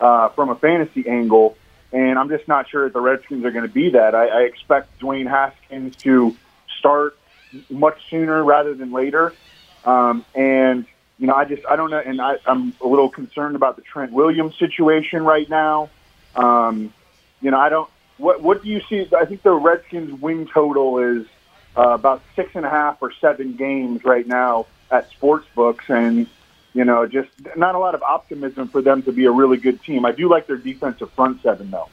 uh, from a fantasy angle. And I'm just not sure that the Redskins are going to be that. I, I expect Dwayne Haskins to start much sooner rather than later. Um, and you know, I just I don't know, and I, I'm a little concerned about the Trent Williams situation right now. Um, you know, I don't. What what do you see? I think the Redskins' win total is uh, about six and a half or seven games right now at sports books, and you know, just not a lot of optimism for them to be a really good team. I do like their defensive front seven though.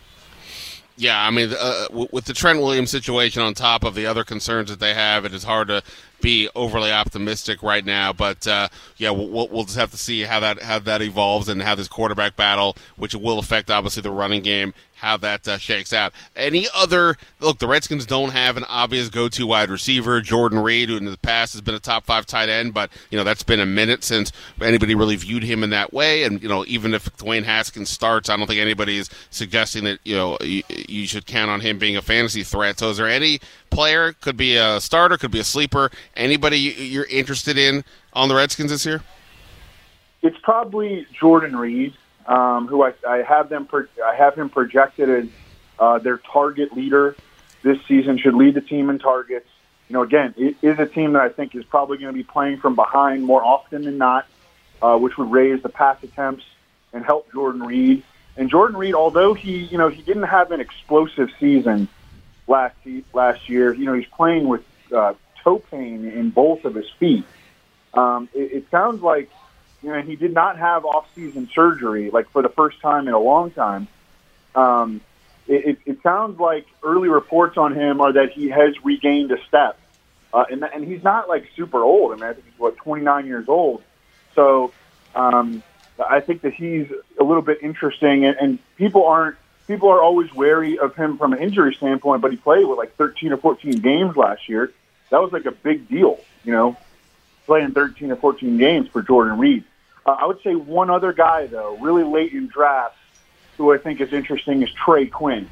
Yeah, I mean, uh, with the Trent Williams situation on top of the other concerns that they have, it is hard to be overly optimistic right now. But uh, yeah, we'll, we'll just have to see how that how that evolves and how this quarterback battle, which will affect obviously the running game, how that uh, shakes out. Any other look? The Redskins don't have an obvious go-to wide receiver. Jordan Reed, who in the past has been a top five tight end, but you know that's been a minute since anybody really viewed him in that way. And you know, even if Dwayne Haskins starts, I don't think anybody is suggesting that you know you, you should count on him being a fantasy threat. So, is there any player, could be a starter, could be a sleeper, anybody you're interested in on the Redskins this year? It's probably Jordan Reed um, who I, I have them. Pro- I have him projected as uh, their target leader this season. Should lead the team in targets. You know, again, it is a team that I think is probably going to be playing from behind more often than not, uh, which would raise the pass attempts and help Jordan Reed. And Jordan Reed, although he, you know, he didn't have an explosive season last last year, you know, he's playing with uh, toe pain in both of his feet. Um, it, it sounds like you know, he did not have off-season surgery, like for the first time in a long time. Um, it, it, it sounds like early reports on him are that he has regained a step, uh, and and he's not like super old. I mean, I think he's what 29 years old. So um, I think that he's a little bit interesting, and, and people aren't people are always wary of him from an injury standpoint. But he played with like 13 or 14 games last year. That was like a big deal, you know playing 13 or 14 games for Jordan Reed. Uh, I would say one other guy, though, really late in drafts, who I think is interesting is Trey Quinn.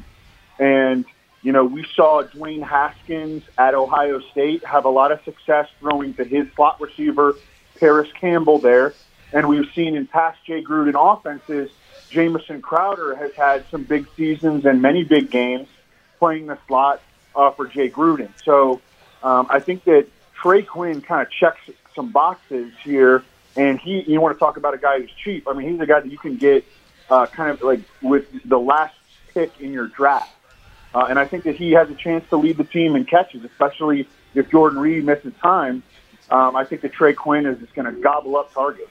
And, you know, we saw Dwayne Haskins at Ohio State have a lot of success throwing to his slot receiver, Parris Campbell, there. And we've seen in past Jay Gruden offenses, Jamison Crowder has had some big seasons and many big games playing the slot uh, for Jay Gruden. So um, I think that Trey Quinn kind of checks some boxes here. And he, you want to talk about a guy who's cheap? I mean, he's a guy that you can get uh, kind of like with the last pick in your draft. Uh, and I think that he has a chance to lead the team in catches, especially if Jordan Reed misses time. Um, I think that Trey Quinn is just going to gobble up targets.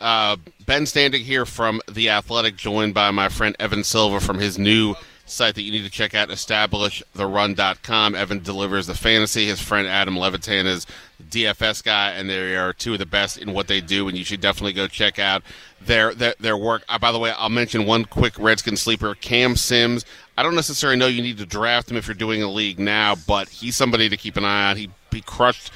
Uh, ben Standig here from The Athletic, joined by my friend Evan Silva from his new site that you need to check out, establishtherun.com. Evan delivers the fantasy. His friend Adam Levitan is DFS guy, and they are two of the best in what they do, and you should definitely go check out their their, their work. Uh, by the way, I'll mention one quick Redskin sleeper, Cam Sims. I don't necessarily know you need to draft him if you're doing a league now, but he's somebody to keep an eye on. He, he crushed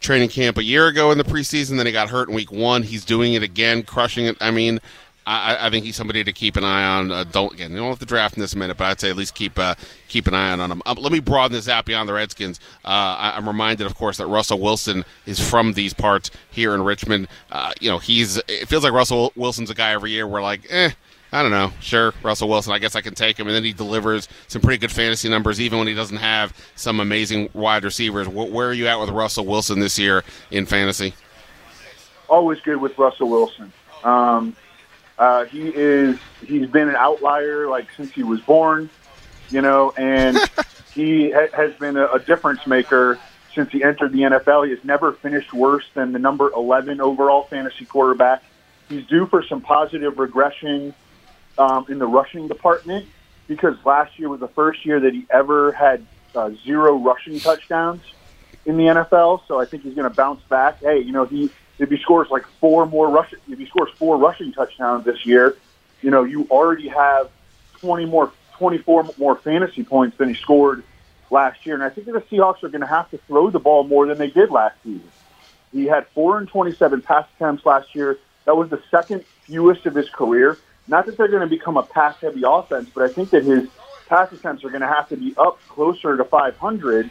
training camp a year ago in the preseason, then he got hurt in week one. He's doing it again, crushing it. I mean, I, I, think he's somebody to keep an eye on. Uh, don't again, you don't have to draft in this minute, but I'd say at least keep uh, keep an eye on him. Um, let me broaden this out beyond the Redskins. Uh, I, am reminded, of course, that Russell Wilson is from these parts here in Richmond. Uh, you know, he's it feels like Russell Wilson's a guy every year. We're like, eh. I don't know. Sure, Russell Wilson. I guess I can take him, and then he delivers some pretty good fantasy numbers, even when he doesn't have some amazing wide receivers. Where are you at with Russell Wilson this year in fantasy? Always good with Russell Wilson. Um, Uh, he is he's been an outlier like since he was born, you know, and he ha- has been a, a difference maker since he entered the NFL. He has never finished worse than the number 11 overall fantasy quarterback. He's due for some positive regression um, in the rushing department because last year was the first year that he ever had uh, zero rushing touchdowns in the NFL. So I think he's going to bounce back. Hey, you know, he if he scores like four more rushing, if he scores four rushing touchdowns this year, you know, you already have 20 more, 24 more fantasy points than he scored last year. And I think that the Seahawks are going to have to throw the ball more than they did last season. He had four and 27 pass attempts last year. That was the second fewest of his career. Not that they're going to become a pass heavy offense, but I think that his pass attempts are going to have to be up closer to 500.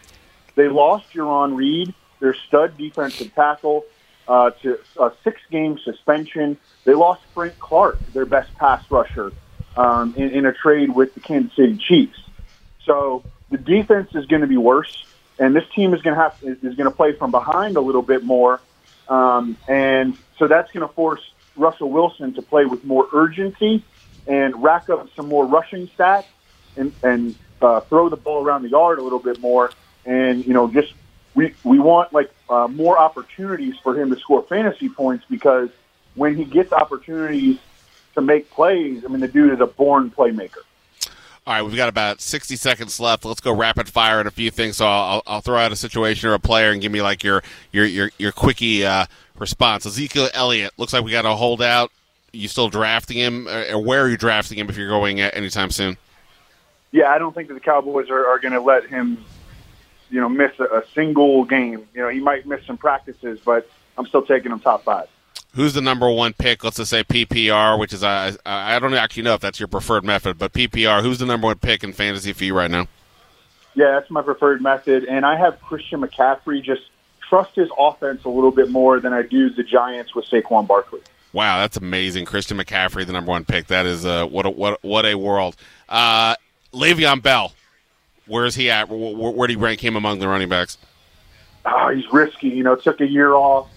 They lost Jarran Reed, their stud defensive tackle, uh, to a six game suspension. They lost Frank Clark, their best pass rusher, um, in, in a trade with the Kansas City Chiefs. So the defense is going to be worse, and this team is going to have is going to play from behind a little bit more, um, and so that's going to force Russell Wilson to play with more urgency and rack up some more rushing stats and, and uh, throw the ball around the yard a little bit more. And you know, just we we want like uh, more opportunities for him to score fantasy points because when he gets opportunities to make plays, I mean, the dude is a born playmaker. All right, we've got about 60 seconds left. Let's go rapid fire on a few things. So I'll, I'll throw out a situation or a player and give me like your your your, your quickie uh, response. Ezekiel Elliott looks like we got a holdout. You still drafting him, uh, or where are you drafting him if you're going at anytime soon? Yeah, I don't think that the Cowboys are, are going to let him, you know, miss a, a single game. You know, he might miss some practices, but I'm still taking him top five. Who's the number one pick? Let's just say PPR, which is uh, I I don't actually know if that's your preferred method, but PPR. Who's the number one pick in fantasy for you right now? Yeah, that's my preferred method, and I have Christian McCaffrey. Just trust his offense a little bit more than I do the Giants with Saquon Barkley. Wow, that's amazing. Christian McCaffrey, the number one pick. That is uh, what a, what what a world. Uh, Le'Veon Bell, where is he at? Where, where do you rank him among the running backs? Oh, he's risky. You know, took a year off,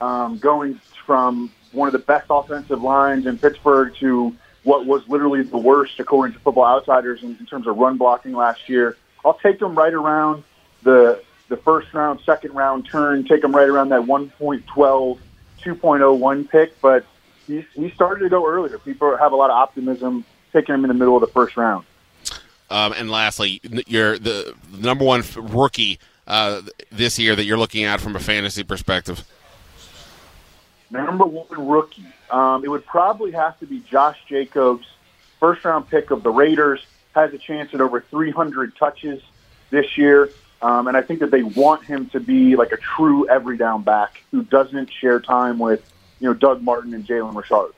um, going from one of the best offensive lines in Pittsburgh to what was literally the worst, according to Football Outsiders, in, in terms of run blocking last year. I'll take him right around the the first round, second round turn, take him right around that 1.12, 2.01 pick. But he's, he started to go earlier. People have a lot of optimism taking him in the middle of the first round. Um, and lastly, you're the number one rookie uh, this year that you're looking at from a fantasy perspective. Number one rookie. Um, it would probably have to be Josh Jacobs, first round pick of the Raiders. Has a chance at over 300 touches this year. Um, and I think that they want him to be like a true every down back who doesn't share time with, you know, Doug Martin and Jalen Richard.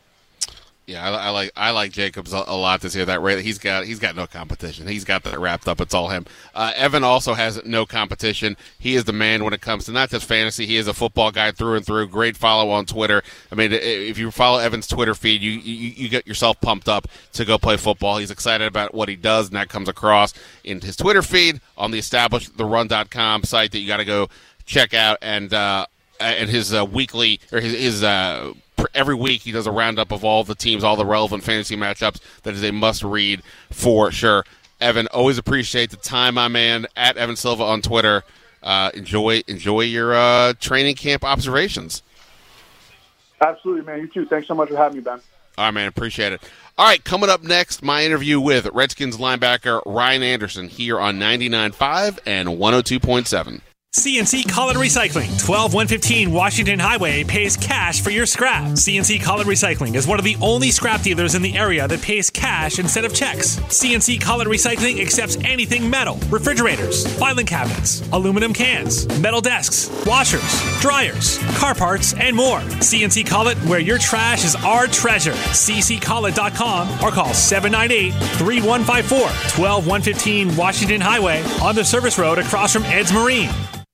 Yeah, I, I, like I like Jacobs a, a lot this year. That rate, he's got he's got no competition. He's got that wrapped up. It's all him. Uh, Evan also has no competition. He is the man when it comes to not just fantasy. He is a football guy through and through. Great follow on Twitter. I mean, if you follow Evan's Twitter feed, you you, you get yourself pumped up to go play football. He's excited about what he does, and that comes across in his Twitter feed on the established therun.com site that you got to go check out and uh, and his uh, weekly or his, his uh, every week he does a roundup of all the teams, all the relevant fantasy matchups. That is a must read for sure. Evan, always appreciate the time, my man. At Evan Silva on Twitter. Uh, enjoy enjoy your uh, training camp observations. Absolutely, man. You too. Thanks so much for having me, Ben. All right, man. Appreciate it. All right, coming up next, my interview with Redskins linebacker Ryan Anderson here on 99.5 and 102.7. CNC Collin Recycling, 12115 Washington Highway, pays cash for your scrap. CNC Collin Recycling is one of the only scrap dealers in the area that pays cash instead of checks. CNC Collin Recycling accepts anything metal, refrigerators, filing cabinets, aluminum cans, metal desks, washers, dryers, car parts, and more. CNC Collin, where your trash is our treasure. cccollin.com or call 798 3154 12115 Washington Highway on the service road across from Ed's Marine.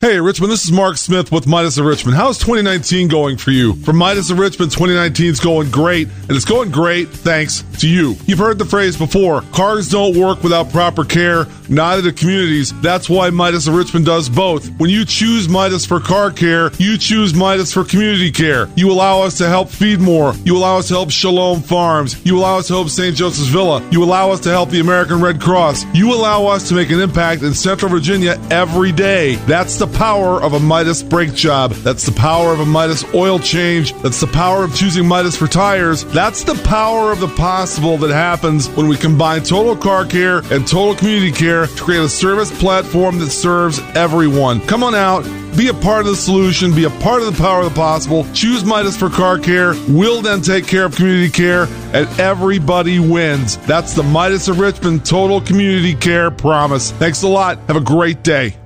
Hey, Richmond, this is Mark Smith with Midas of Richmond. How's 2019 going for you? For Midas of Richmond, 2019 is going great, and it's going great thanks to you. You've heard the phrase before cars don't work without proper care, neither do communities. That's why Midas of Richmond does both. When you choose Midas for car care, you choose Midas for community care. You allow us to help feed more. You allow us to help Shalom Farms. You allow us to help St. Joseph's Villa. You allow us to help the American Red Cross. You allow us to make an impact in Central Virginia every day. That's the power of a Midas brake job. That's the power of a Midas oil change. That's the power of choosing Midas for tires. That's the power of the possible that happens when we combine total car care and total community care to create a service platform that serves everyone. Come on out. Be a part of the solution. Be a part of the power of the possible. Choose Midas for car care. We'll then take care of community care, and everybody wins. That's the Midas of Richmond Total Community Care promise. Thanks a lot. Have a great day.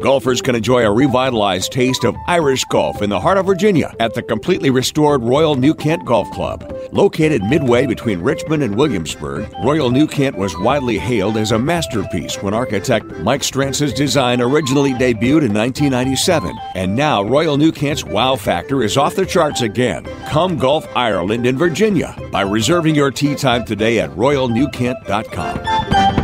Golfers can enjoy a revitalized taste of Irish golf in the heart of Virginia at the completely restored Royal New Kent Golf Club. Located midway between Richmond and Williamsburg, Royal New Kent was widely hailed as a masterpiece when architect Mike Strantz's design originally debuted in 1997. And now Royal New Kent's wow factor is off the charts again. Come golf Ireland in Virginia by reserving your tee time today at royalnewkent.com.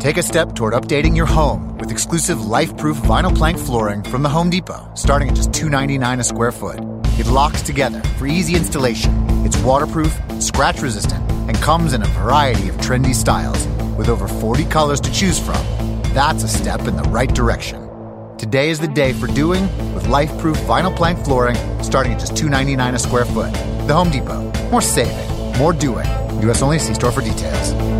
Take a step toward updating your home with exclusive life-proof vinyl plank flooring from the Home Depot, starting at just $2.99 a square foot. It locks together for easy installation. It's waterproof, scratch resistant, and comes in a variety of trendy styles with over 40 colors to choose from. That's a step in the right direction. Today is the day for doing with life-proof vinyl plank flooring starting at just $2.99 a square foot. The Home Depot. More saving, more doing. U.S. only. See store for details.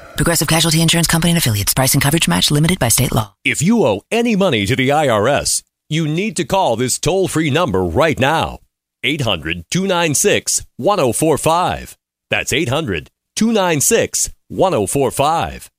Progressive Casualty Insurance Company and affiliates. Price and coverage match limited by state law. If you owe any money to the IRS, you need to call this toll free number right now 800 296 1045. That's 800 296 1045.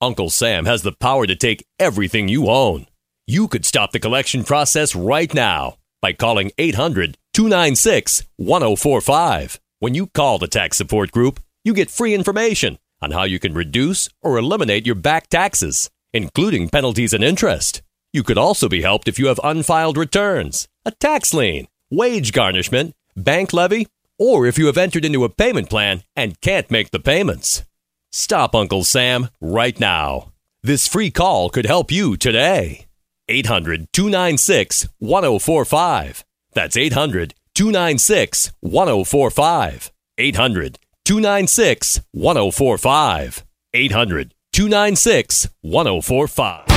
Uncle Sam has the power to take everything you own. You could stop the collection process right now by calling 800 296 1045. When you call the tax support group, you get free information on how you can reduce or eliminate your back taxes, including penalties and interest. You could also be helped if you have unfiled returns, a tax lien, wage garnishment, bank levy, or if you have entered into a payment plan and can't make the payments. Stop Uncle Sam right now. This free call could help you today. 800 296 1045. That's 800 296 1045. 800 296 1045. 800 296 1045.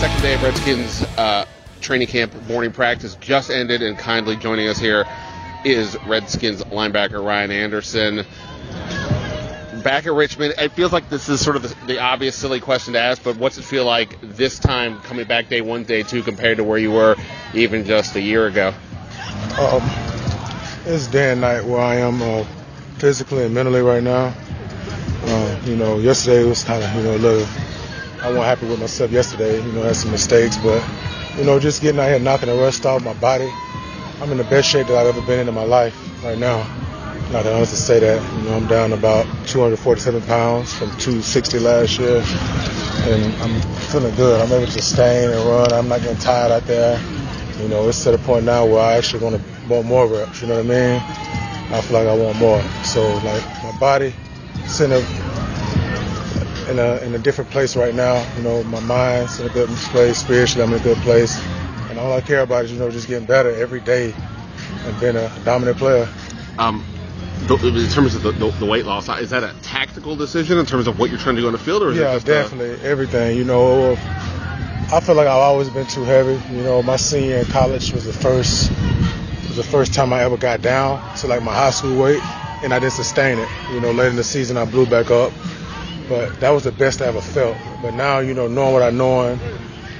Second day of Redskins uh, training camp morning practice just ended, and kindly joining us here is Redskins linebacker Ryan Anderson. Back at Richmond, it feels like this is sort of the, the obvious, silly question to ask, but what's it feel like this time coming back day one, day two, compared to where you were even just a year ago? Um, it's day and night where I am uh, physically and mentally right now. Uh, you know, yesterday was kind of, you know, a little, I wasn't happy with myself yesterday. You know, I had some mistakes, but, you know, just getting out here knocking the rust off my body. I'm in the best shape that I've ever been in in my life right now. Not to honestly say that. You know, I'm down about 247 pounds from 260 last year, and I'm feeling good. I'm able to sustain and run. I'm not getting tired out there. You know, it's to the point now where I actually want to want more reps. You know what I mean? I feel like I want more. So like my body, it's in a in a in a different place right now. You know, my mind's in a good place. Spiritually, I'm in a good place, and all I care about is you know just getting better every day and being a dominant player. Um, the, in terms of the, the, the, weight loss, is that a tactical decision in terms of what you're trying to do on the field, or is yeah, it just definitely a... everything. You know, I feel like I've always been too heavy. You know, my senior in college was the first was the first time I ever got down to like my high school weight, and I didn't sustain it. You know, later in the season I blew back up, but that was the best I ever felt. But now, you know, knowing what I know, and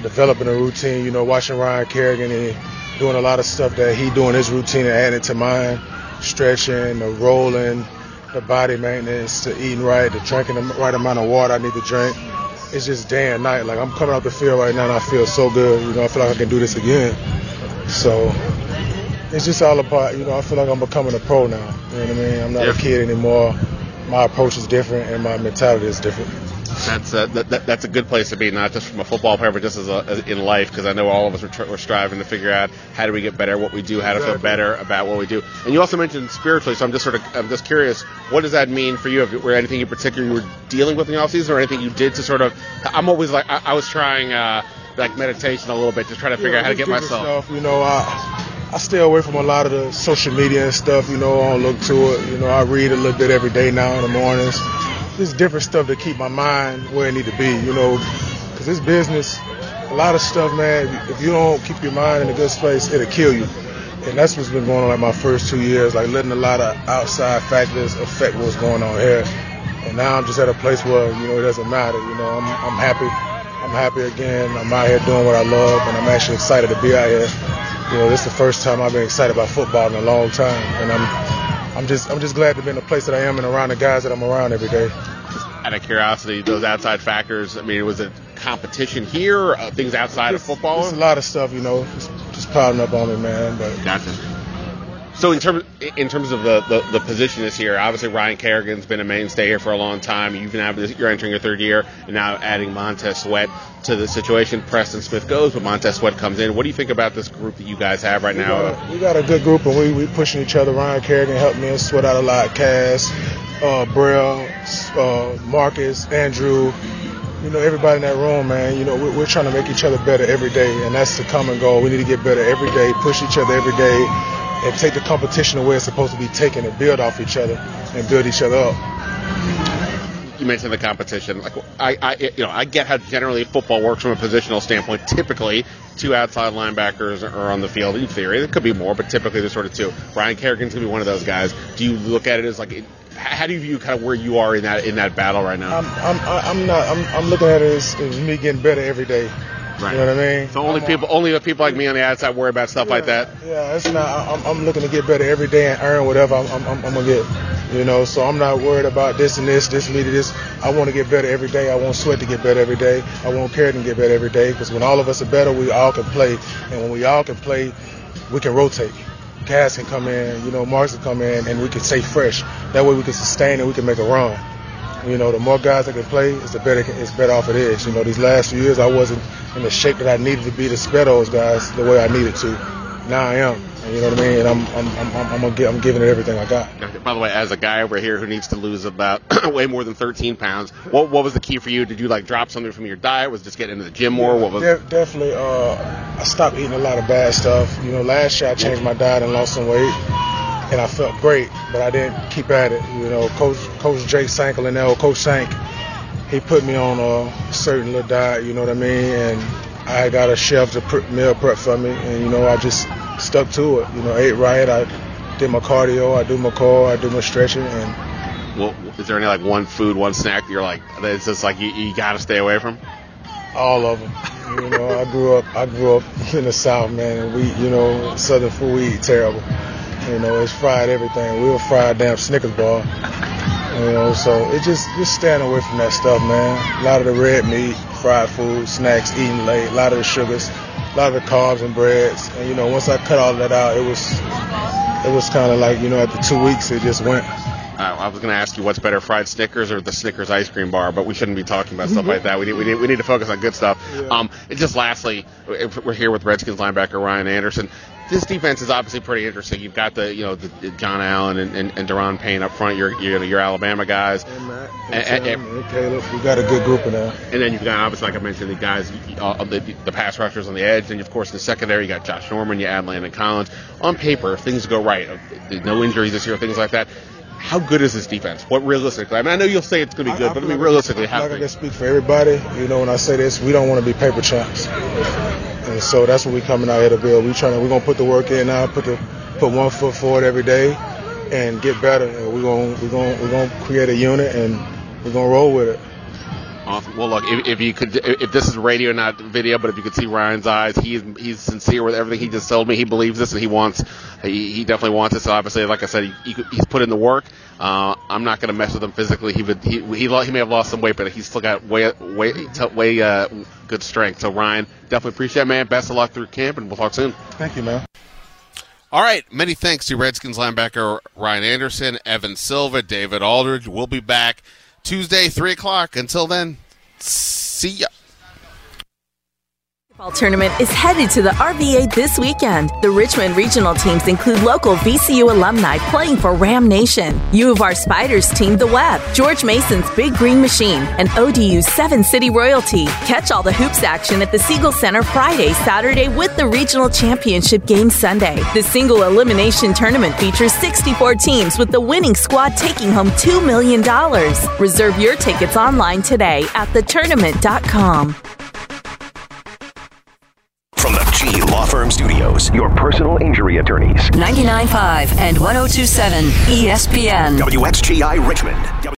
developing a routine. You know, watching Ryan Kerrigan and doing a lot of stuff that he doing his routine and adding to mine, stretching, the rolling, the body maintenance, the eating right, the drinking the right amount of water I need to drink. It's just day and night. Like I'm coming out the field right now and I feel so good. You know, I feel like I can do this again. So it's just all about, you know, I feel like I'm becoming a pro now. You know what I mean? I'm not a kid anymore. My approach is different and my mentality is different. That's a, that, that, that's a good place to be, not just from a football player, but just as, a, as in life, because I know all of us are, tr- are striving to figure out how do we get better at what we do, how to feel better about what we do. And you also mentioned spiritually, so I'm just sort of I'm just curious, what does that mean for you? If were anything in particular you were dealing with in the offseason, or anything you did to sort of? I'm always like I, I was trying uh, like meditation a little bit, just trying to figure Yeah, out how to get myself. Stuff, you know, I I stay away from a lot of the social media and stuff. You know, I don't look to it. You know, I read a little bit every day now in the mornings. Just different stuff to keep my mind where it need to be. You know, because this business, a lot of stuff, man. If you don't keep your mind in a good space, it'll kill you. And that's what's been going on like my first two years, like letting a lot of outside factors affect what's going on here. And now I'm just at a place where you know it doesn't matter. You know, I'm I'm happy. I'm happy again. I'm out here doing what I love, and I'm actually excited to be out here. You know, this is the first time I've been excited about football in a long time, and I'm I'm just I'm just glad to be in the place that I am and around the guys that I'm around every day. Out of curiosity, those outside factors. I mean, was it competition here, uh, things outside of football? There's a lot of stuff, you know, just, just piling up on me, man. But Gotcha. So in terms in terms of the, the, the position this year, obviously Ryan Kerrigan's been a mainstay here for a long time. You've now you're entering your third year, and now adding Montez Sweat to the situation. Preston Smith goes, but Montez Sweat comes in. What do you think about this group that you guys have right we now? got, we got a good group, and we we pushing each other. Ryan Kerrigan helped me and sweat out a lot. Cass, uh, Braille, uh, Marcus, Andrew. You know, everybody in that room, man. You know, we're, we're trying to make each other better every day, and that's the common goal. We need to get better every day, push each other every day, and take the competition the way it's supposed to be taken, and build off each other and build each other up. you mentioned the competition. Like I, I, you know, I get how generally football works from a positional standpoint. Typically, two outside linebackers are on the field in theory. There could be more, but typically there's sort of two. Ryan Kerrigan's gonna be one of those guys. Do you look at it as like, how do you view kind of where you are in that in that battle right now? I'm I'm I'm not I'm, I'm looking at it as, as me getting better every day. Right. You know what I mean? So only people, only the people like me on the outside worry about stuff like that. Yeah, it's not. I'm, I'm looking to get better every day and earn whatever I'm, I'm, I'm, I'm gonna get. You know, so I'm not worried about this and this, this lead to this. I want to get better every day. I want Sweat to get better every day. I want Kerrigan to get better every day because when all of us are better, we all can play. And when we all can play, we can rotate. Cass can come in, you know, Marks can come in, and we can stay fresh. That way we can sustain and we can make a run. You know, the more guys that can play, it's the better it's better off it is. You know, these last few years I wasn't in the shape that I needed to be to spare those guys the way I needed to. Now I am. You know what I mean? And I'm I'm I'm, I'm, I'm, gonna get, I'm giving it everything I got. By the way, as a guy over here who needs to lose about way more than 13 pounds, what what was the key for you? Did you like drop something from your diet? Was it just getting into the gym more? What was? De- definitely, uh, I stopped eating a lot of bad stuff. You know, last year I changed my diet and lost some weight, and I felt great, but I didn't keep at it. You know, Coach Coach Jake Sankel and L, Coach Sank, he put me on a certain little diet. You know what I mean? And I got a chef to pre- meal prep for me, and you know, I just stuck to it. You know, ate right. I did my cardio. I do my core. I do my stretching, and Well, is there any like one food, one snack that you're like it's just like you, you got to stay away from? all of them. You know, I grew up. I grew up in the South, man, and we, you know, Southern food we eat terrible. You know, it's fried everything. We'll fry a damn Snickers bar. You know, so it just just staying away from that stuff, man. A lot of the red meat, fried food, snacks, eating late, a lot of the sugars, a lot of the carbs and breads. And you know, once I cut all that out, it was it was kind of like you know, after two weeks, it just went. Uh, I was going to ask you what's better, fried Snickers or the Snickers ice cream bar, but we shouldn't be talking about stuff like that. We need, we need, we need to focus on good stuff. Um, and just lastly, we're here with Redskins linebacker Ryan Anderson. This defense is obviously pretty interesting. You've got the you know the, the John Allen and, and, and Daron Payne up front. Your your, your Alabama guys. And, And- and- and Caleb, we got a good group in there. And then you've got, obviously, like I mentioned, the guys, uh, the, the pass rushers on the edge. And, of course, in the secondary, you got Josh Norman, you add Landon Collins. On paper, if things go right, no injuries this year, things like that, how good is this defense? What realistically? I mean, I know you'll say it's going to be good, but I mean, realistically, how like I can speak for everybody. You know, when I say this, we don't want to be paper champs, and so that's what we coming out here to build. We trying to, we're gonna put the work in now, put the put one foot forward every day, and get better. And we're gonna we're gonna we're gonna create a unit, and we're gonna roll with it. Awesome. Well, look, if, if you could, if this is radio, not video, but if you could see Ryan's eyes, he's he's sincere with everything he just told me. He believes this, and he wants, he, he definitely wants it. So obviously, like I said, he, he he's put in the work. Uh, I'm not going to mess with him physically. He would, he, he he may have lost some weight, but he's still got way way way uh, good strength. So Ryan, definitely appreciate it, man. Best of luck through camp, and we'll talk soon. Thank you, man. All right. Many thanks to Redskins linebacker Ryan Anderson, Evan Silva, David Aldridge. We'll be back Tuesday, 3 o'clock. Until then, see ya tournament is headed to the RVA this weekend. The Richmond regional teams include local VCU alumni playing for Ram Nation, U of R Spiders team The Web, George Mason's Big Green Machine, and ODU's Seven City Royalty. Catch all the hoops action at the Siegel Center Friday, Saturday with the regional championship game Sunday. The single elimination tournament features 64 teams with the winning squad taking home $2 million. Reserve your tickets online today at thetournament.com. From the G Law Firm Studios, your personal injury attorneys. 99.5 and 1027 ESPN. WXGI Richmond.